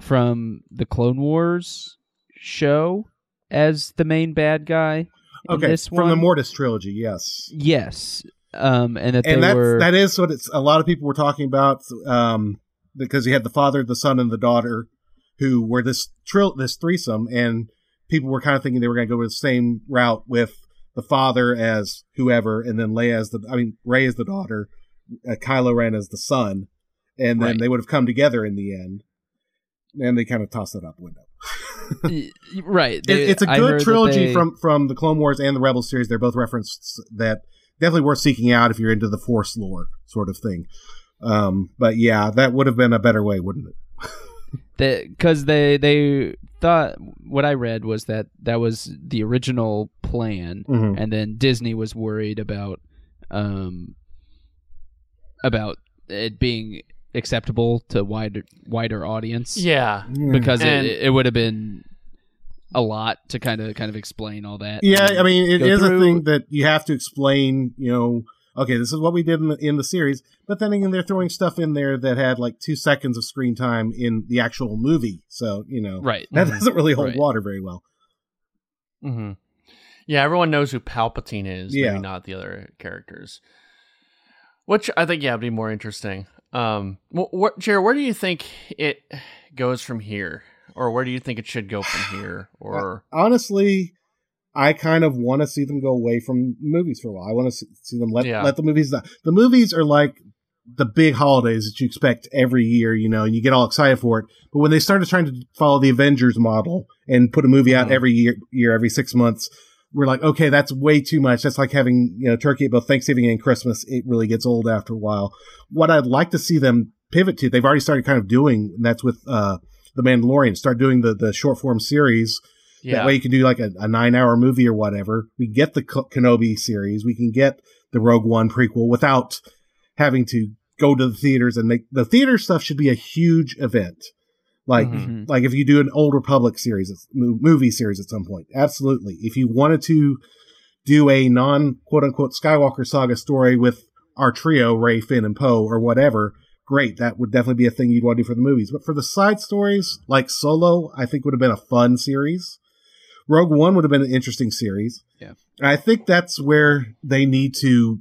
from the Clone Wars show as the main bad guy. Okay, from the. Mortis trilogy, yes. yes, um, and that and that's were that is what it's a lot of people were talking about um because you had the father the son and the daughter who were this trill this threesome and people were kind of thinking they were going to go the same route with the father as whoever and then Leia as the I mean Rey as the daughter uh, Kylo Ren as the son and then Right. they would have come together in the end and they kind of tossed that out the window right. they- it's a good trilogy they- from from the Clone Wars and the Rebel series. They're both referenced that definitely worth seeking out if you're into the Force lore sort of thing. Um, but yeah, that would have been a better way, wouldn't it? because they they thought what I read was that that was the original plan, Mhm. and then Disney was worried about um about it being acceptable to wider wider audience Yeah. because And- it, it would have been a lot to kind of kind of explain all that. yeah, I mean, it is go is a thing that you have to explain. You know, okay, this is what we did in the, in the series, but then again, they're throwing stuff in there that had like two seconds of screen time in the actual movie. So you know, right. that Mhm. doesn't really hold Right. water very well. hmm Yeah, everyone knows who Palpatine is, Yeah. maybe not the other characters. Which I think, yeah, would be more interesting. Um, what, wh- Jared, where do you think it goes from here, or where do you think it should go from here? Or honestly, I kind of want to see them go away from movies for a while. I want to see, see them let Yeah. let the movies. die. The movies are like the big holidays that you expect every year, you know, and you get all excited for it. But when they started trying to follow the Avengers model and put a movie out Mhm. every year, year every six months, we're like, okay, that's way too much. That's like having you know turkey at both Thanksgiving and Christmas. It really gets old after a while. What I'd like to see them pivot to, they've already started kind of doing. And that's with uh, the Mandalorian. Start doing the the short form series. yeah, That way you can do like a, a nine hour movie or whatever. We get the Kenobi series. We can get the Rogue One prequel without having to go to the theaters and make the theater stuff should be a huge event. Like, Mhm. Mhm. like if you do an Old Republic series, movie series at some point, absolutely. If you wanted to do a non quote unquote Skywalker saga story with our trio, Rey, Finn, and Poe, or whatever, great. That would definitely be a thing you'd want to do for the movies. But for the side stories, like Solo, I think would have been a fun series. Rogue One would have been an interesting series. Yeah. I think that's where they need to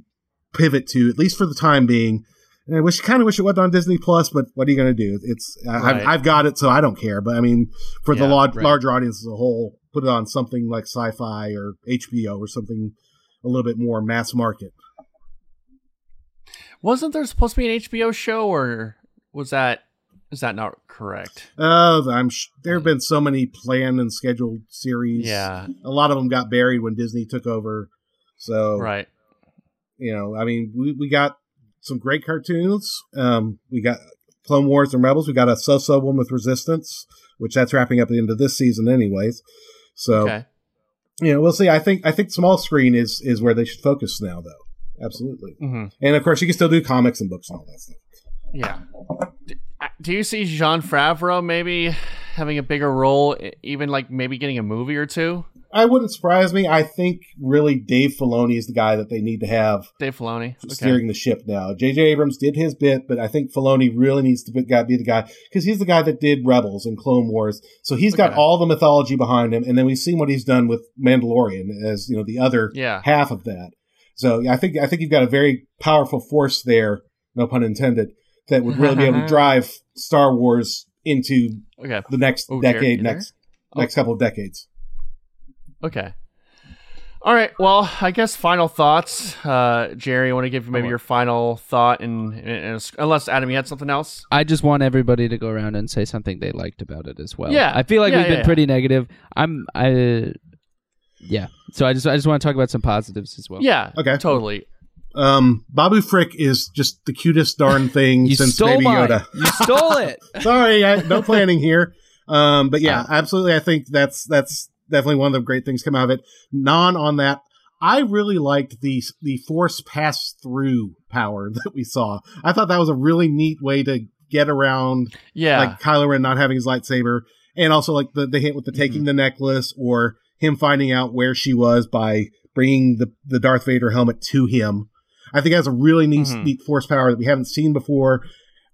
pivot to, at least for the time being. And I wish, kind of wish it wasn't on Disney Plus, but what are you going to do? It's Right. I've, I've got it, so I don't care. But I mean, for the Yeah, large, right. larger audience as a whole, put it on something like Sci-Fi or HBO or something a little bit more mass market. wasn't there supposed to be an HBO show, or was that is that not correct? Uh, I'm sh- there have been so many planned and scheduled series. Yeah, a lot of them got buried when Disney took over. So right. you know, I mean, we, we got some great cartoons. Um, we got Clone Wars and Rebels. We got a so-so one with Resistance, which that's wrapping up at the end of this season, anyways. So Okay. you know, we'll see. I think I think small screen is is where they should focus now, though. Absolutely. hmm And of course, you can still do comics and books and all that stuff. Yeah. Do you see Jon Favreau maybe having a bigger role, even like maybe getting a movie or two? I wouldn't surprise me. I think really Dave Filoni is the guy that they need to have Dave Filoni. Okay. steering the ship now. J.J. Abrams did his bit, but I think Filoni really needs to be, got- be the guy because he's the guy that did Rebels and Clone Wars. So he's got all the mythology behind him, and then we've seen what he's done with Mandalorian as you know the other Yeah. half of that. So yeah, I think I think you've got a very powerful force there, no pun intended, that would really be able to drive Star Wars into Okay. the next Oh, Jared, decade, there? next next couple of decades. Okay. All right. Well, I guess final thoughts. Uh, Jerry, I want to give maybe your final thought, and, and, and unless Adam, you had something else. I just want everybody to go around and say something they liked about it as well. Yeah. I feel like Yeah, we've been yeah, pretty negative. I'm I yeah. So I just I just want to talk about some positives as well. Yeah. Okay. Totally. Um, Babu Frick is just the cutest darn thing since stole Baby mine. Yoda. You stole it. Sorry, I, no planning here. Um, but yeah, absolutely. I think that's that's definitely one of the great things come out of it. Non on that, I really liked the the force pass through power that we saw. I thought that was a really neat way to get around Yeah. like Kylo Ren not having his lightsaber, and also like the the hint with the Mm-hmm. taking the necklace or him finding out where she was by bringing the the Darth Vader helmet to him. I think that's a really neat Mhm. neat force power that we haven't seen before.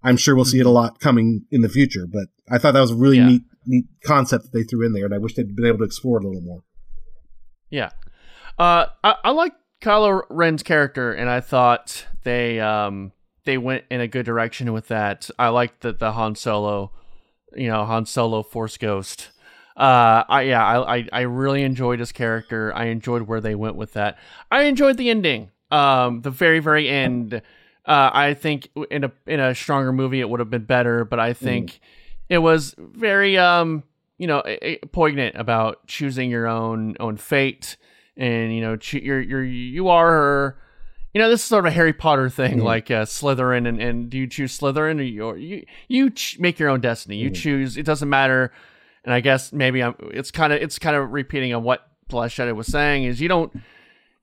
I'm sure we'll see it a lot coming in the future, but I thought that was a really. Yeah. neat neat concept that they threw in there, and I wish they'd been able to explore it a little more. Yeah. Uh, I, I like Kylo Ren's character, and I thought they um they went in a good direction with that. I liked that the Han Solo, you know, Han Solo Force Ghost. Uh, I yeah, I, I I really enjoyed his character. I enjoyed where they went with that. I enjoyed the ending. Um, the very very end. Uh, I think in a in a stronger movie it would have been better, but I think it was very um you know poignant about choosing your own own fate and you know you're you're you are her you know this is sort of a harry potter thing Mhm. like uh, slytherin and, and do you choose slytherin or you or you, you ch- make your own destiny you Mhm. choose it doesn't matter and i guess maybe i'm it's kind of it's kind of repeating on what last was saying is you don't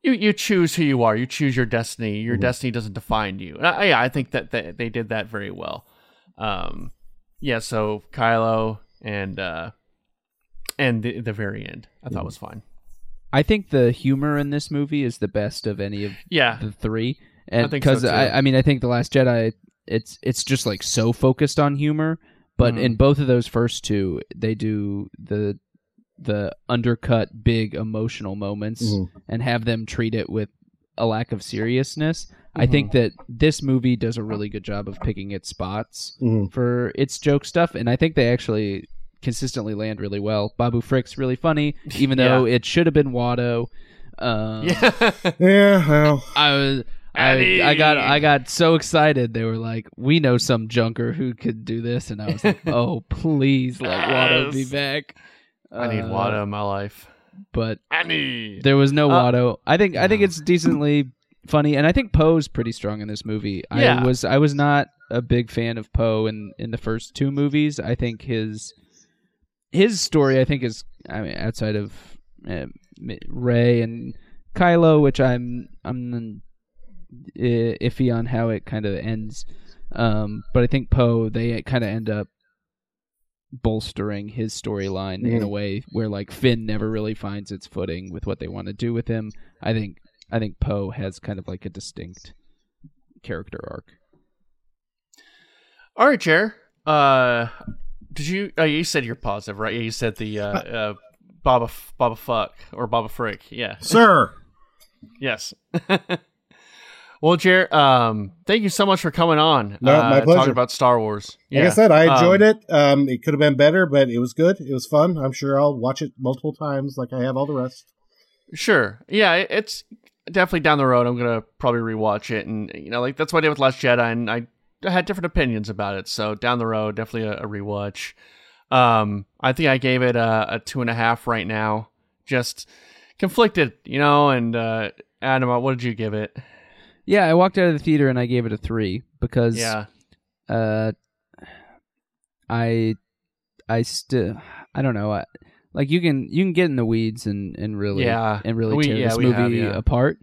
you you choose who you are you choose your destiny your Mhm. destiny doesn't define you and I, yeah i think that, that they did that very well um yeah so kylo and uh and the the very end i thought Mhm. was fine I think the humor in this movie is the best of any of yeah the three, and I so, because. I, I mean, I think the Last Jedi, it's it's just like so focused on humor, but Mhm. in both of those first two, they do the the undercut big emotional moments Mhm. and have them treat it with a lack of seriousness. I Mhm. think that this movie does a really good job of picking its spots Mhm. for its joke stuff, and I think they actually consistently land really well. Babu Frick's really funny, even though it should have been Watto. Um, yeah Yeah, well, I was. I, I got I got so excited. They were like, "We know some junker who could do this," and I was like, "Oh, please let Watto be Yes. back." i need Uh, Watto in my life but i need there was no Uh, Watto. I think I think it's decently funny, and I think Poe's pretty strong in this movie. Yeah. I was I was not a big fan of Poe in in the first two movies. I think his his story, I think, is I mean outside of uh, Rey and Kylo, which I'm I'm uh, iffy on how it kind of ends. Um, but I think Poe they kind of end up bolstering his storyline in a Mhm. way where like Finn never really finds its footing with what they want to do with him. I think I think Poe has kind of like a distinct character arc. all right chair uh did you uh, you said you're positive right yeah you said the uh uh baba baba fuck or baba frick yeah sir. Yes. well, Jer, um, thank you so much for coming on. No, uh, my pleasure. Talking about Star Wars. Like I said, I enjoyed it. Um, it could have been better, but it was good. It was fun. I'm sure I'll watch it multiple times, like I have all the rest. Sure. Yeah, it's definitely down the road. I'm gonna probably rewatch it, and you know, like that's what I did with Last Jedi, and I, had different opinions about it. So down the road, definitely a, a rewatch. Um, I think I gave it a, a two and a half right now. Just conflicted, you know. And uh, Adam, what did you give it? Yeah, I walked out of the theater and I gave it a three because Yeah. uh, I I still I don't know. I, like you can you can get in the weeds and and really Yeah. and really We- tear yeah, this movie have, yeah. apart,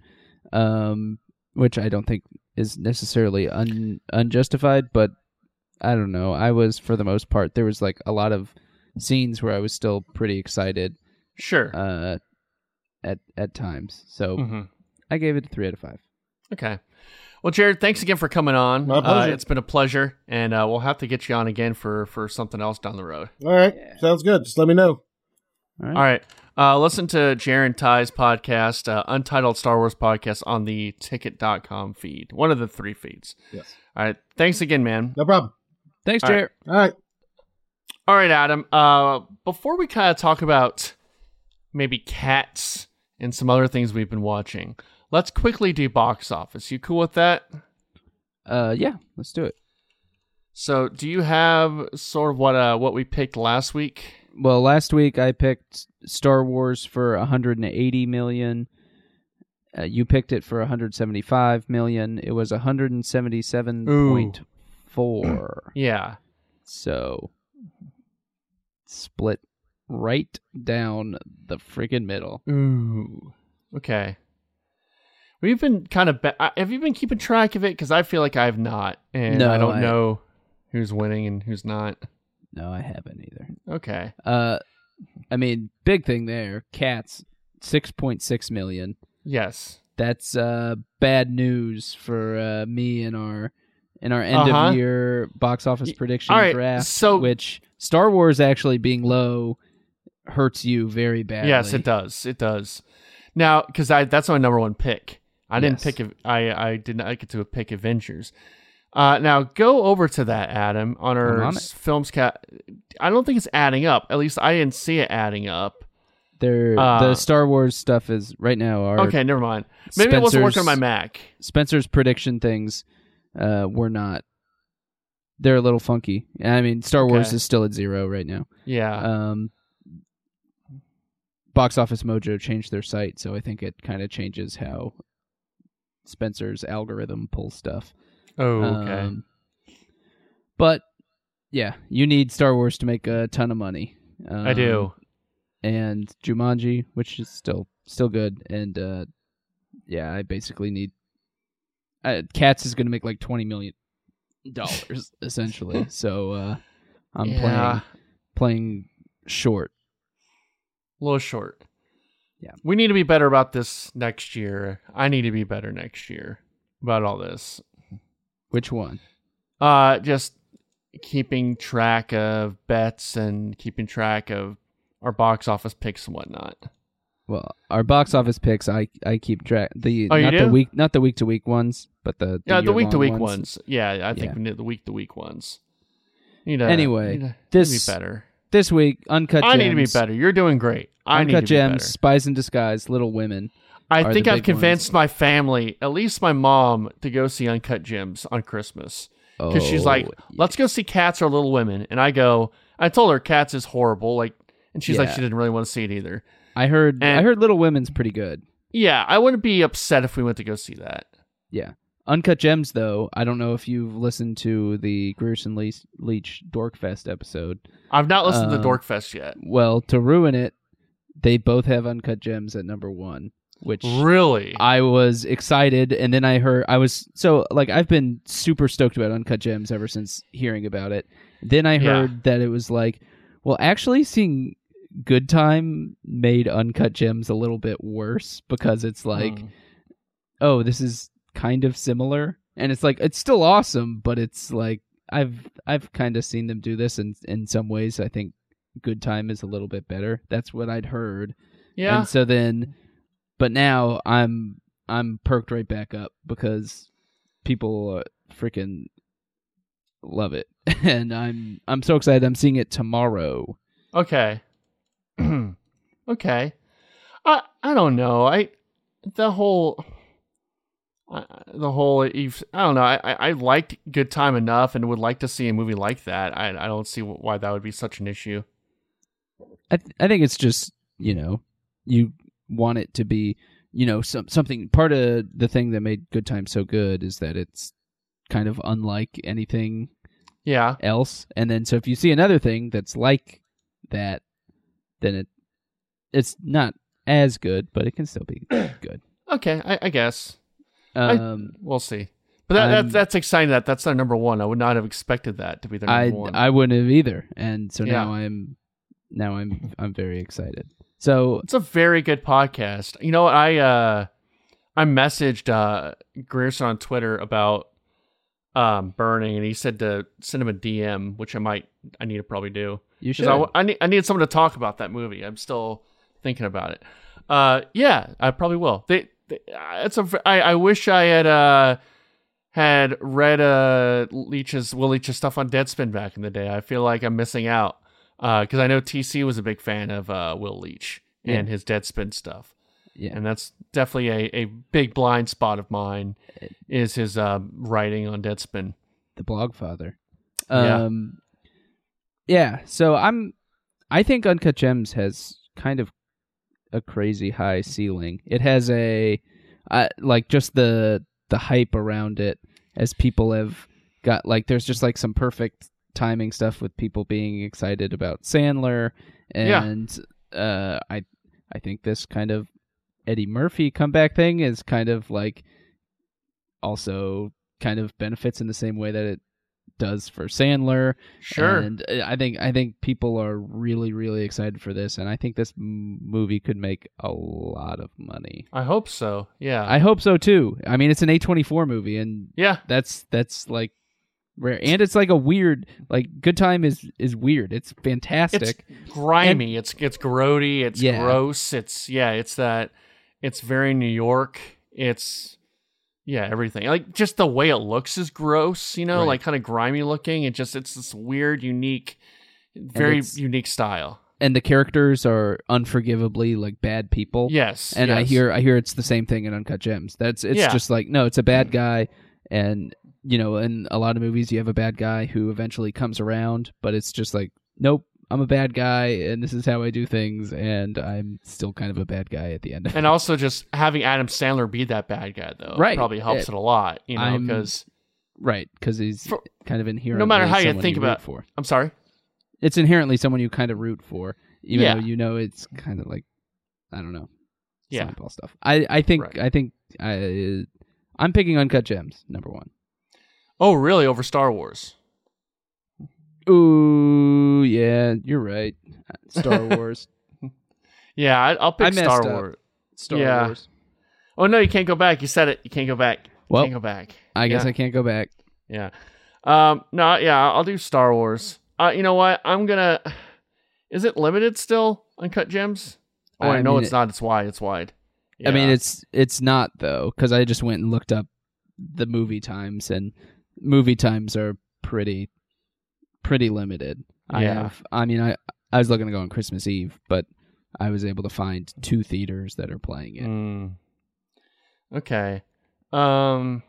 um, which I don't think is necessarily un, unjustified. But I don't know. I was for the most part there was like a lot of scenes where I was still pretty excited Sure. uh, at at times. So hmm I gave it a three out of five. Okay. Well, Jared, thanks again for coming on. My pleasure. Uh, it's been a pleasure, and uh, we'll have to get you on again for for something else down the road. All right, Yeah. sounds good. Just let me know. All right. All right. Uh, listen to Jared Ty's podcast, uh, Untitled Star Wars Podcast, on the ticket.com feed, one of the three feeds. Yes, All right. Thanks again, man. no problem. Thanks, All right. Jared. All right. All right, Adam. Uh, before we kind of talk about maybe cats and some other things we've been watching, let's quickly do box office. You cool with that? Uh, yeah, let's do it. So, do you have sort of what uh what we picked last week? Well, last week I picked Star Wars for 180 million. Uh, you picked it for 175 million. It was 177.4. Yeah. so split right down the friggin' middle. Ooh. Okay. We've been kind of. Be- have you been keeping track of it? Because I feel like I have not, and No, I don't I- know who's winning and who's not. No, I haven't either. Okay. Uh, I mean, big thing there. Cats, 6.6 million. Yes. That's uh bad news for uh, me and our in our end Uh-huh. of year box office prediction right, draft. so- which Star Wars actually being low hurts you very badly. Yes, it does. It does. Now, because I that's my number one pick. I didn't Yes. pick. I I did not get to pick Avengers. Uh, now go over to that, Adam, on our on films cat. I don't think it's adding up. At least I didn't see it adding up. There, Uh, the Star Wars stuff is right now. Our Okay, never mind. Maybe it wasn't working on my Mac. Spencer's prediction things uh, were not. They're a little funky. I mean, Star Wars Okay. is still at zero right now. Yeah. Um, Box Office Mojo changed their site, so I think it kind of changes how Spencer's algorithm pulls stuff. Oh, okay. Um, but yeah, you need Star Wars to make a ton of money. Um, I do. and Jumanji, which is still still good, and uh, yeah, I basically need. Uh, Cats is going to make like twenty million dollars essentially, so uh, I'm Yeah. playing playing short. A little short. Yeah. We need to be better about this next year. I need to be better next year about all this. Which one? Uh just keeping track of bets and keeping track of our box office picks and whatnot. Well, our box office picks, I I keep track the Oh, you not the do? week not the week to week ones, but the, yeah, the week to week ones. Yeah, I think Yeah. we need the week to week ones. Need to, Anyway, need to, need this- be better. This week, uncut. Gems. I gems, need to be better. You're doing great. I need Uncut to be gems, better. spies in disguise, Little Women. I think I've convinced my family, at least my mom, to go see Uncut Gems on Christmas. Because she's like, Oh, let's go see Cats or Little Women. And I go, I told her Cats is horrible. Like, and she's like, she didn't really want to see it either. I heard I heard Little Women's pretty good. Yeah, I wouldn't be upset if we went to go see that. Yeah. Uncut Gems, though, I don't know if you've listened to the Grierson Leitch, Leitch Dorkfest episode. I've not listened to Um, the Dorkfest yet. Well, to ruin it, they both have Uncut Gems at number one, which Really? I was excited. And then I heard, I was, so, like, I've been super stoked about Uncut Gems ever since hearing about it. Then I Yeah. heard that it was like, well, actually, seeing Good Time made Uncut Gems a little bit worse because it's like, Hmm. oh, this is kind of similar, and it's like it's still awesome, but it's like I've I've kind of seen them do this in in some ways. I think Good Time is a little bit better. That's what I'd heard, yeah. and so then, but now I'm I'm perked right back up because people uh, freaking love it, and I'm I'm so excited. I'm seeing it tomorrow. Okay. okay. I I don't know. I the whole uh, the whole I don't know. I, I I liked Good Time enough and would like to see a movie like that. I I don't see why that would be such an issue. I th- I think it's just you know you want it to be you know some something part of the thing that made Good Time so good is that it's kind of unlike anything Yeah. else, and then so if you see another thing that's like that, then it it's not as good, but it can still be good. Okay. I, I guess I- Um, we'll see. But that, I'm- that's exciting. That that's their number one. I would not have expected that to be their I number one. I wouldn't have either, and so Yeah. now I'm now I'm I'm very excited. So It's a very good podcast. You know, I uh I messaged uh Grierson on Twitter about um burning and he said to send him a DM, which I might I need to probably do. you should. I, I need I need someone to talk about that movie. I'm still thinking about it. Uh yeah, I probably will. They, they uh, it's a I, I wish I had uh had read uh Leitch's Will Leitch's stuff on Deadspin back in the day. I feel like I'm missing out. Uh cuz I know TC was a big fan of uh Will Leitch and his Deadspin stuff. yeah. And that's definitely a, a big blind spot of mine is his uh, writing on Deadspin. the blog father. Yeah. Um yeah, so I'm I think Uncut Gems has kind of a crazy high ceiling. It has a uh, like just the the hype around it as people have got like there's just like some perfect timing stuff with people being excited about Sandler Yeah. and uh I I think this kind of Eddie Murphy comeback thing is kind of like also kind of benefits in the same way that it does for Sandler Sure. and uh, I think I think people are really really excited for this, and I think this m- movie could make a lot of money. I hope so. Yeah. I hope so too. I mean, it's an A twenty four movie, and yeah. that's that's like rare, and it's like a weird like Good Time is is weird. It's fantastic. It's grimy. it's it's grody. It's Yeah. gross. It's yeah. It's that. It's very New York. It's yeah. Everything like just the way it looks is gross. You know, Right. like kind of grimy looking. It just it's this weird, unique, very unique style. and the characters are unforgivably like bad people. Yes. and I hear I hear it's the same thing in Uncut Gems. That's it's Yeah. just like no, it's a bad guy, and you know, in a lot of movies, you have a bad guy who eventually comes around, but it's just like nope, I'm a bad guy, and this is how I do things, and I'm still kind of a bad guy at the end. and also just having Adam Sandler be that bad guy though, Right. probably helps It- it a lot. You know, because right, because he's For- kind of inherently no matter how you think root about- for. I'm sorry. It's inherently someone you kind of root for, even Yeah. though you know it's kind of like I don't know, Yeah. stuff. I I think Right. I think I I'm picking Uncut Gems number one. Oh, really? Over Star Wars? Ooh, yeah, you're right. Star Wars. Yeah, I, I'll pick I Star. Wars. Star Yeah. Wars. Oh no, you can't go back. You said it. You can't go back. You Well, can't go back. I guess Yeah. I can't go back. Yeah. Um. No. Yeah. I'll do Star Wars. Uh. You know what? I'm gonna. Is it limited still? Uncut Gems. Oh, I, I know mean, it's not. It's wide. It's wide. I mean, it's it's not though, because I just went and looked up the movie times, and movie times are pretty pretty limited. I Yeah. have. I mean, I I was looking to go on Christmas Eve, but I was able to find two theaters that are playing it. Mm. Okay. Um.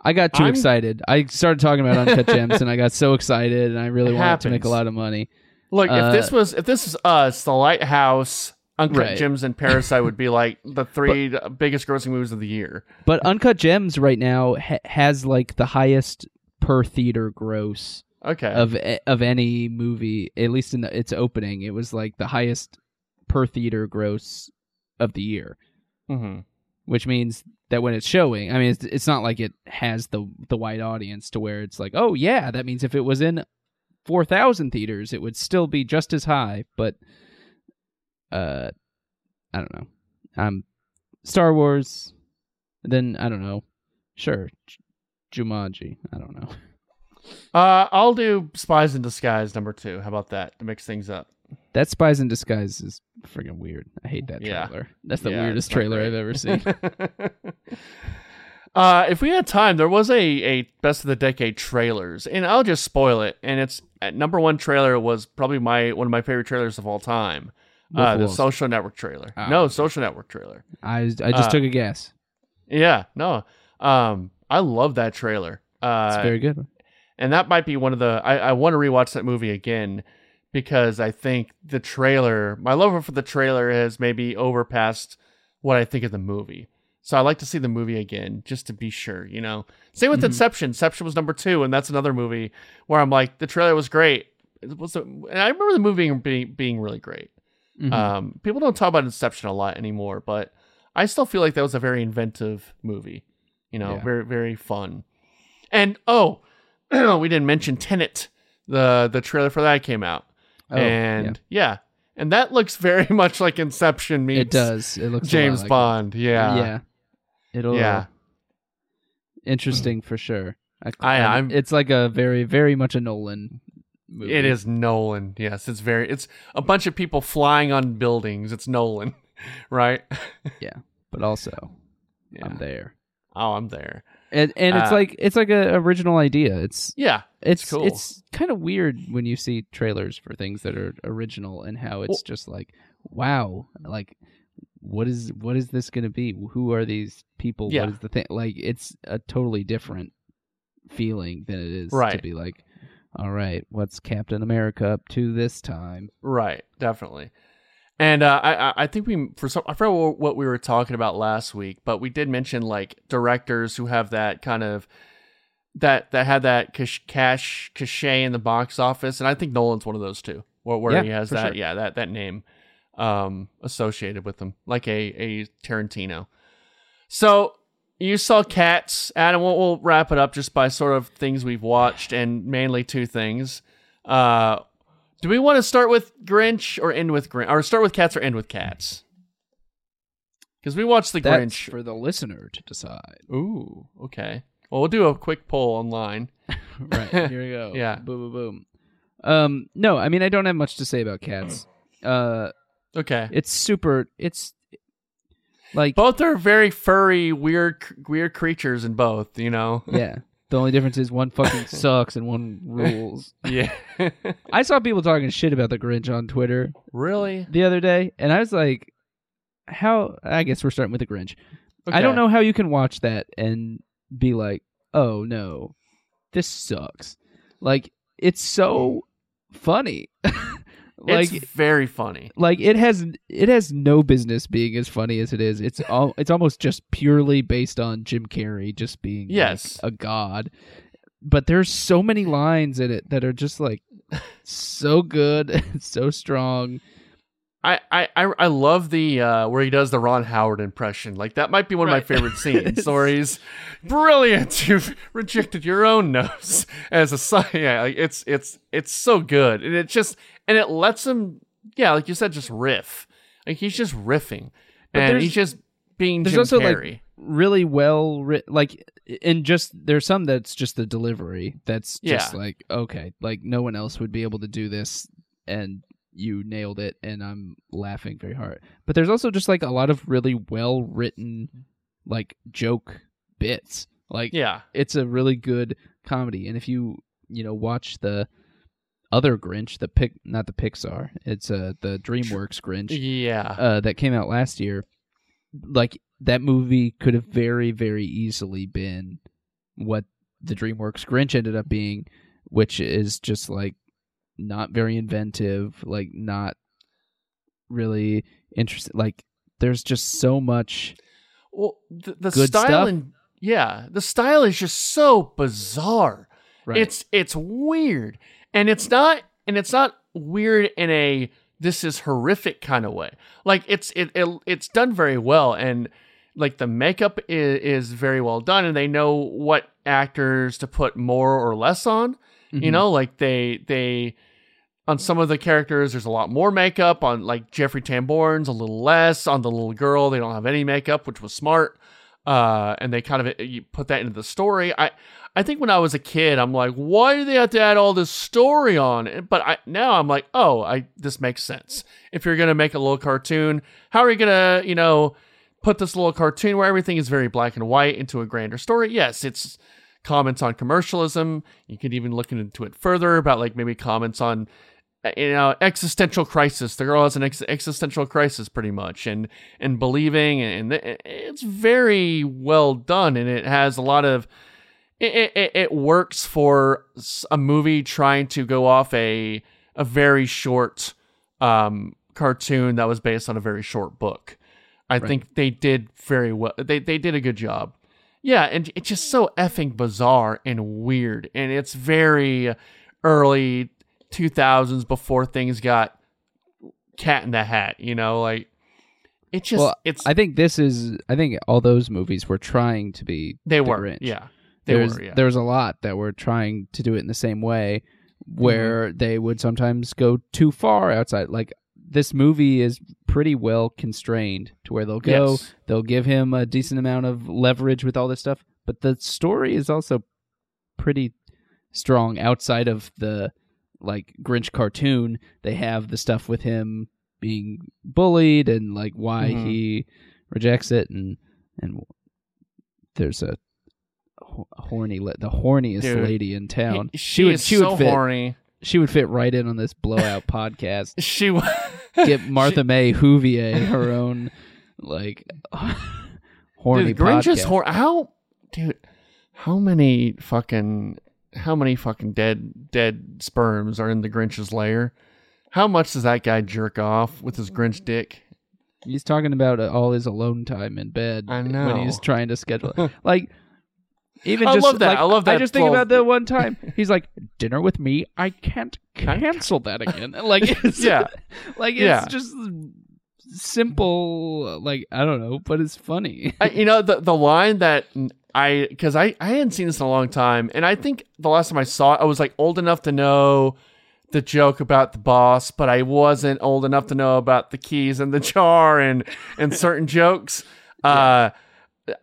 I got too I'm- excited. I started talking about Uncut Gems, and I got so excited, and I really It wanted to make a lot of money. Look, Uh, if this was if this is us, The Lighthouse, Uncut Right. Gems, and Parasite would be like the three biggest grossing movies of the year. But Uncut Gems right now ha- has like the highest per theater gross Okay. of of any movie, at least in the, its opening. It was like the highest per theater gross of the year, hmm which means that when it's showing, I mean, it's, it's not like it has the the wide audience to where it's like, oh yeah, that means if it was in four thousand theaters, it would still be just as high. But uh, I don't know. Um, Star Wars. Then I don't know. Sure, J- Jumanji. I don't know. Uh, I'll do Spies in Disguise number two. How about that to mix things up? That Spies in Disguise is freaking weird. I hate that Yeah. trailer. That's the Yeah, weirdest trailer great. I've ever seen. uh, if we had time, there was a, a best of the decade trailers, and I'll just spoil it. And it's uh, number one trailer was probably my one of my favorite trailers of all time. Wolf Uh, the Social Network trailer. Oh, no. Social Network trailer. I I just Uh, took a guess. Yeah, no. Um, I love that trailer. Uh, It's very good. and that might be one of the I, I want to rewatch that movie again because I think the trailer my love for the trailer has maybe overpassed what I think of the movie. So I like to see the movie again just to be sure, you know. Same with Mhm. Inception. Inception was number two, and that's another movie where I'm like, the trailer was great. It was, a, and I remember the movie being being really great. Mhm. Um, people don't talk about Inception a lot anymore, but I still feel like that was a very inventive movie. You know, Yeah. very very fun. And oh, we didn't mention Tenet. The the trailer for that came out, Oh, and yeah. and that looks very much like Inception meets it does. It looks James like it. Bond. Yeah, Yeah. It'll Yeah. interesting for sure. I, I- I'm- it's like a very very much a Nolan movie. It is Nolan. Yes, it's very. It's a bunch of people flying on buildings. It's Nolan, right? Yeah, but also Yeah. I'm there. Oh, I'm there. And and it's Uh, like it's like an original idea. It's Yeah. it's cool. it's kind of weird when you see trailers for things that are original and how it's Well- just like wow like what is what is this going to be who are these people Yeah. what is the thing like it's a totally different feeling than it is to be like all right, what's Captain America up to this time? Right, definitely. And uh, I I- think we for some I forgot what- what we were talking about last week, but we did mention like directors who have that kind of that that had that cash cash cachet in the box office, and I think Nolan's one of those too, where, where Yeah, he has that sure. yeah that that name um associated with him, like a a Tarantino. So you saw Cats, Adam. We'll, we'll wrap it up just by sort of things we've watched, and mainly two things. Uh, do we want to start with Grinch or end with Grinch, or start with Cats or end with Cats? Because we watched the That's Grinch. for the listener to decide. Ooh, okay. Well, we'll do a quick poll online. right here we go. Yeah. boom, boom, boom. Um, no, I mean I don't have much to say about cats. Uh, Okay. it's super. It's like Both are very furry, weird, weird creatures in both. You know. yeah. The only difference is one fucking sucks and one rules. yeah. I saw people talking shit about the Grinch on Twitter really? the other day, and I was like, "How?" I guess we're starting with the Grinch. I don't know how you can watch that and be like, "Oh no, this sucks." Like it's so funny. Like it's very funny. like it has it has no business being as funny as it is. It's all it's almost just purely based on Jim Carrey just being like, Yes. a god. But there's so many lines in it that are just like so good, so strong. I, I, I I love the uh, where he does the Ron Howard impression. Like that might be one of my favorite scenes. where he's brilliant. You've rejected your own nose as a sign. Yeah, like it's it's it's so good, and it just and it lets him. Yeah, like you said, just riff. Like he's just riffing, But and he's just being there's Jim also, like, Carrey. Really well written like and just there's some that's just the delivery that's just Yeah. like okay, like no one else would be able to do this and you nailed it and I'm laughing very hard. But there's also just like a lot of really well written like joke bits. Like yeah, it's a really good comedy and if you you know watch the other Grinch, the pic not the Pixar, it's uh the DreamWorks Grinch yeah, uh that came out last year. Like that movie could have very very easily been what the DreamWorks Grinch ended up being, which is just like not very inventive, like not really interesting. Like there's just so much Well, the, the style stuff? and yeah, the style is just so bizarre. right. It's it's weird, and it's not and it's not weird in a this is horrific kind of way. Like it's it, it it's done very well, and like the makeup is, is very well done, and they know what actors to put more or less on. You Mhm. know, like they they on some of the characters there's a lot more makeup on like Jeffrey Tambor's a little less on the little girl they don't have any makeup which was smart uh and they kind of you put that into the story. I I think when I was a kid I'm like why do they have to add all this story on but I now I'm like oh I this makes sense. If you're to make a little cartoon how are you to you know put this little cartoon where everything is very black and white into a grander story? Yes it's comments on commercialism. You could even look into it further about like maybe comments on you know existential crisis. The girl has an ex- existential crisis pretty much, and and believing, and it's very well done, and it has a lot of. It, it, it works for a movie trying to go off a a very short um, cartoon that was based on a very short book. I Right. think they did very well. They they did a good job. Yeah, and it's just so effing bizarre and weird, and it's very early 2000s before things got Cat in the Hat. You know, like it just Well, it's I think this is I think all those movies were trying to be they the were Grinch. yeah they there's were yeah there's a lot that were trying to do it in the same way Mm-hmm. where they would sometimes go too far outside like this movie is pretty well constrained to where they'll go Yes. they'll give him a decent amount of leverage with all this stuff but the story is also pretty strong outside of the like Grinch cartoon they have the stuff with him being bullied and like why Mhm. he rejects it and and there's a ho- horny the horniest Dude, lady in town He- she, would she so would fit horny. she would fit right in on this blowout podcast She would get Martha May Whovier her own like horny dude, Grinch is hor- How, dude? How many fucking how many fucking dead dead sperms are in the Grinch's lair? How much does that guy jerk off with his Grinch dick? He's talking about uh, all his alone time in bed I know when he's trying to schedule it. like even I just love that. like, I love that. I just think about that one time. He's like, "Dinner with me? I can't cancel that again." Like, it's, Yeah. like it's Yeah. just simple. Like I don't know, but it's funny. I, you know the the line that I because I I hadn't seen this in a long time, and I think the last time I saw it, I was like old enough to know the joke about the boss, but I wasn't old enough to know about the keys and the jar and and certain jokes. Uh,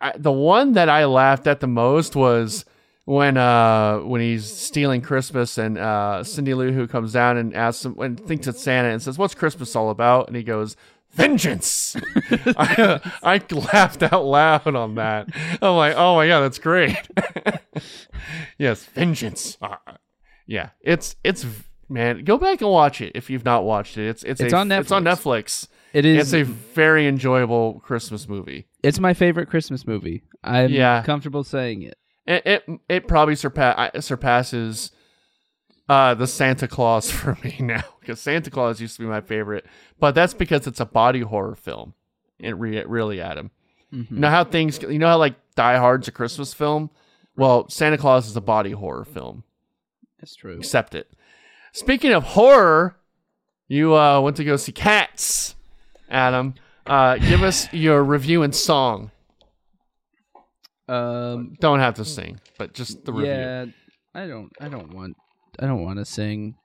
I, the one that I laughed at the most was when uh when he's stealing Christmas and uh Cindy Lou Who comes down and asks him and thinks it's Santa and says, "What's Christmas all about?" and he goes. Vengeance! I, I laughed out loud on that. I'm like, oh my god, that's great. yes, vengeance. Uh, yeah, it's it's man. Go back and watch it if you've not watched it. It's it's, It's a- on It's on Netflix. Netflix. It is. It's a very enjoyable Christmas movie. it's my favorite Christmas movie. I'm Yeah. comfortable saying it. It it, it probably surpa- surpasses uh, the Santa Claus for me now because Santa Claus used to be my favorite, but that's because it's a body horror film. It re- really, Adam. Mhm. You know how things, you know how like Die Hard's a Christmas film? Well, Santa Claus is a body horror film. That's true. Accept it. Speaking of horror, you uh, went to go see Cats, Adam. Uh, give us your review and song. Um, Don't have to sing, but just the review. yeah, I don't. I don't want. I don't want to sing.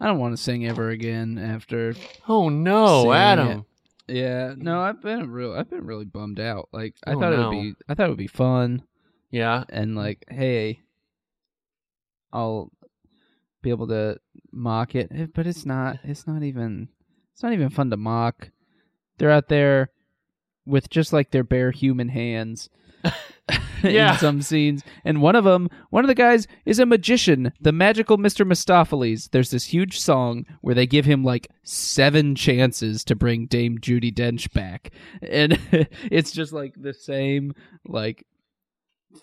I don't want to sing ever again after. Oh no, Adam. Yeah, no, I've been real. I've been really bummed out. Like I Oh, thought it would be. I thought it would be fun Yeah. and like, hey, I'll be able to mock it, but it's not. It's not even. It's not even fun to mock. They're out there with just like their bare human hands. Yeah. in some scenes, and one of them, one of the guys is a magician, the magical Mister Mistoffelees. There's this huge song where they give him like seven chances to bring Dame Judi Dench back, and it's just like the same like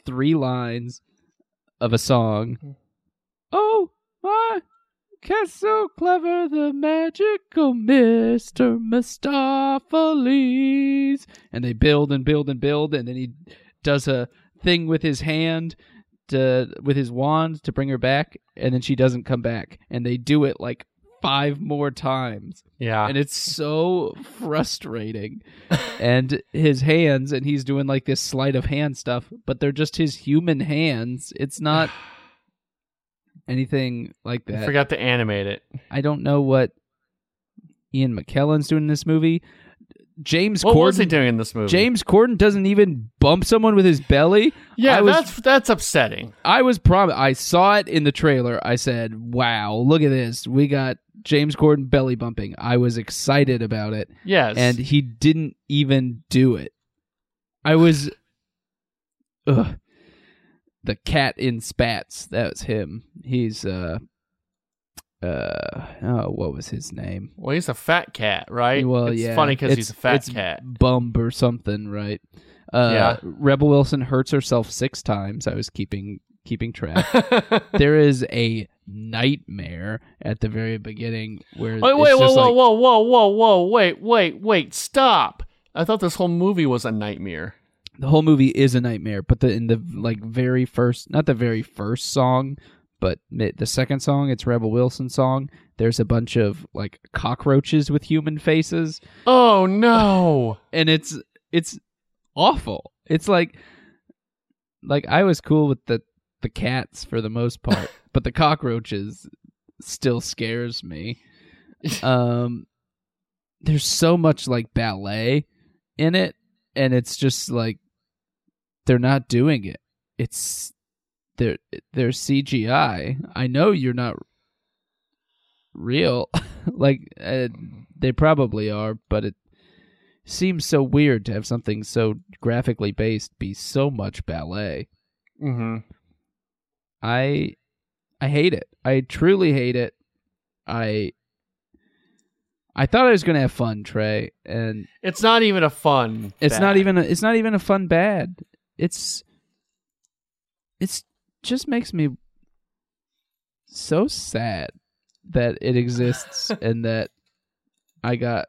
three lines of a song. Hmm. Oh my, cat's so clever, the magical Mister Mistoffelees, and they build and build and build, and then he does a thing with his hand to with his wand to bring her back and then she doesn't come back. And they do it like five more times. Yeah. and it's so frustrating. And his hands and he's doing like this sleight of hand stuff but they're just his human hands. It's not anything like I that. forgot to animate it. i don't know what ian mckellen's doing in this movie james What corden was he doing in this movie? James Corden doesn't even bump someone with his belly. Yeah, was- that's that's upsetting. I was prom. I saw it in the trailer. I said, "Wow, look at this! We got James Corden belly bumping." I was excited about it, Yes. and he didn't even do it. I was, ugh. The cat in spats. That was him. He's uh, uh, oh, what was his name? well, he's a fat cat, right? Well, it's yeah, funny because he's a fat it's cat. Bump or something, right? Uh, Yeah. Rebel Wilson hurts herself six times. I was keeping keeping track. there is a nightmare at the very beginning where wait, wait, whoa, whoa, like, whoa, whoa, whoa, whoa, wait, wait, wait, stop! I thought this whole movie was a nightmare. the whole movie is a nightmare. But the in the like very first, not the very first song, but the second song, it's Rebel Wilson song. There's a bunch of like cockroaches with human faces, Oh no! and it's it's awful. It's like like I was cool with the the cats for the most part, but the cockroaches still scares me. Um there's so much like ballet in it and it's just like they're not doing it. It's they're they're CGI. I know you're not real. like uh, they probably are, but it seems so weird to have something so graphically based be so much ballet. hmm I I hate it. I truly hate it. I I thought I was going to have fun, Trey, and It's not even a fun. it's bad. not even a, it's not even a fun bad. It's it's just makes me so sad that it exists and that I got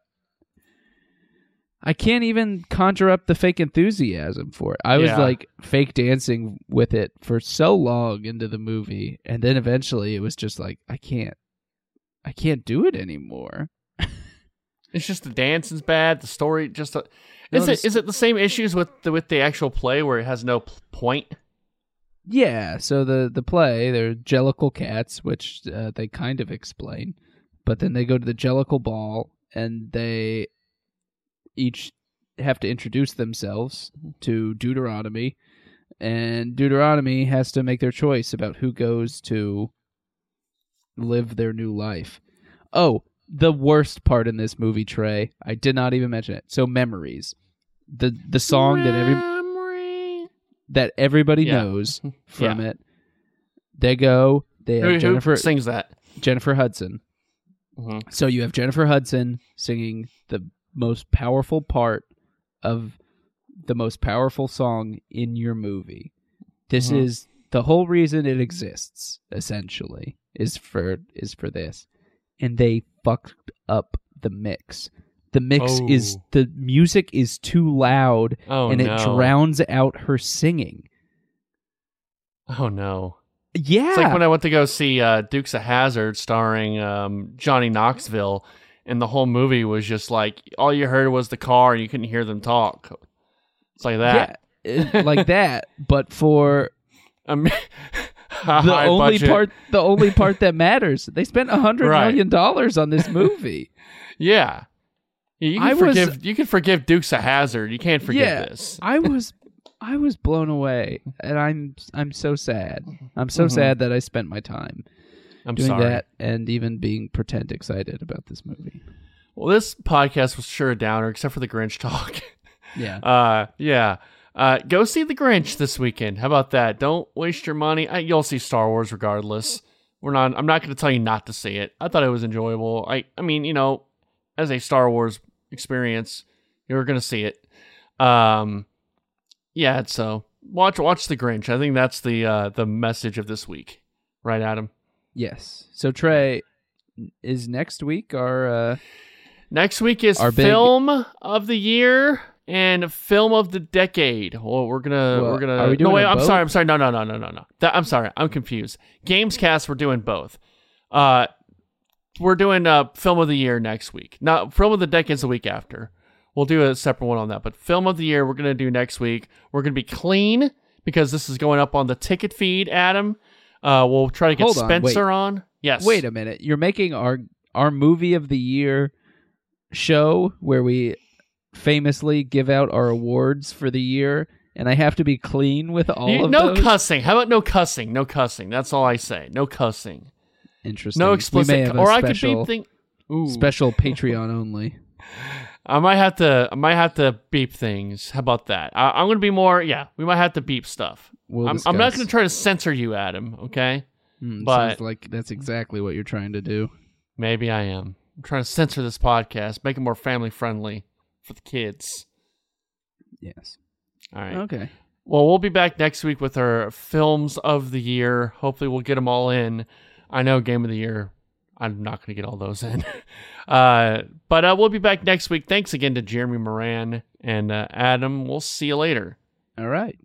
I can't even conjure up the fake enthusiasm for it. I was Yeah. like fake dancing with it for so long into the movie and then eventually it was just like I can't I can't do it anymore. It's just the dancing's bad. The story just. Uh, No, is the it is it the same issues with the with the actual play where it has no p- point? Yeah, so the the play, they're Jellicle cats, which uh, they kind of explain, but then they go to the Jellicle ball and they each have to introduce themselves to Deuteronomy, and Deuteronomy has to make their choice about who goes to live their new life. Oh, the worst part in this movie, Trey, I did not even mention it. So memories, the the song that every. That everybody Yeah. knows from it. They go. They have Who, who Jennifer sings that? Jennifer Hudson. hmm So you have Jennifer Hudson singing the most powerful part of the most powerful song in your movie. This Mhm. is the whole reason it exists. Essentially, is for is for this, and they fucked up the mix. The mix is Oh. the music is too loud Oh and no! it drowns out her singing. Oh no! Yeah, It's like when I went to go see uh, Dukes of Hazzard starring um, Johnny Knoxville, and the whole movie was just like all you heard was the car, and you couldn't hear them talk. It's like that. yeah, like that. But for Um, the only budget- part, the only part that matters, they spent a hundred Right. million dollars on this movie. Yeah. Yeah, You can I was- forgive you can forgive Dukes of Hazzard. You can't forgive Yeah. this. I was, I was blown away, and I'm, I'm so sad. I'm so Mhm. sad that I spent my time I'm doing sorry. that and even being pretend excited about this movie. Well, this podcast was sure a downer, except for the Grinch talk. Yeah, uh, yeah. Uh, go see the Grinch this weekend. How about that? Don't waste your money. I, you'll see Star Wars regardless. We're not. I'm not going to tell you not to see it. I thought it was enjoyable. I. I mean, you know, as a Star Wars experience, you're to see it. Um, yeah. So watch watch the Grinch. I think that's the uh, the message of this week, right, Adam? yes. So Trey, is next week our uh, Next week is Our big- film of the year and film of the decade. Well, we're gonna Well, we're gonna. are we doing no wait, I'm both? sorry. I'm sorry. No, no, no, no, no, no. That, I'm sorry. I'm confused. Gamescast. We're doing both. Uh, we're doing uh film of the year next week. Not film of the decade's the week after. We'll do a separate one on that. But film of the year we're gonna do next week. We're gonna be clean because this is going up on the ticket feed. Adam. Uh, we'll try to get Hold on, wait. Spencer on. Yes. Wait a minute. You're making our our movie of the year show where we famously give out our awards for the year and I have to be clean with all You- of no those. cussing. How about no cussing? No cussing. That's all I say. No cussing. Interesting. No explicit. Or I could special, beep thing. Ooh. special Patreon only. I might have to. I might have to beep things. How about that? I, I'm going to be more. Yeah, we might have to beep stuff. We'll I'm, I'm not going to try to censor you, Adam. Okay? Hmm, but- sounds like that's exactly what you're trying to do. Maybe I am. I'm trying to censor this podcast, make it more family friendly for the kids. Yes. All right. Okay. Well, we'll be back next week with our films of the year. Hopefully, we'll get them all in. I know game of the year. I'm not going to get all those in. uh, but uh, we'll be back next week. Thanks again to Jeremy Moran and uh, Adam. We'll see you later. All right.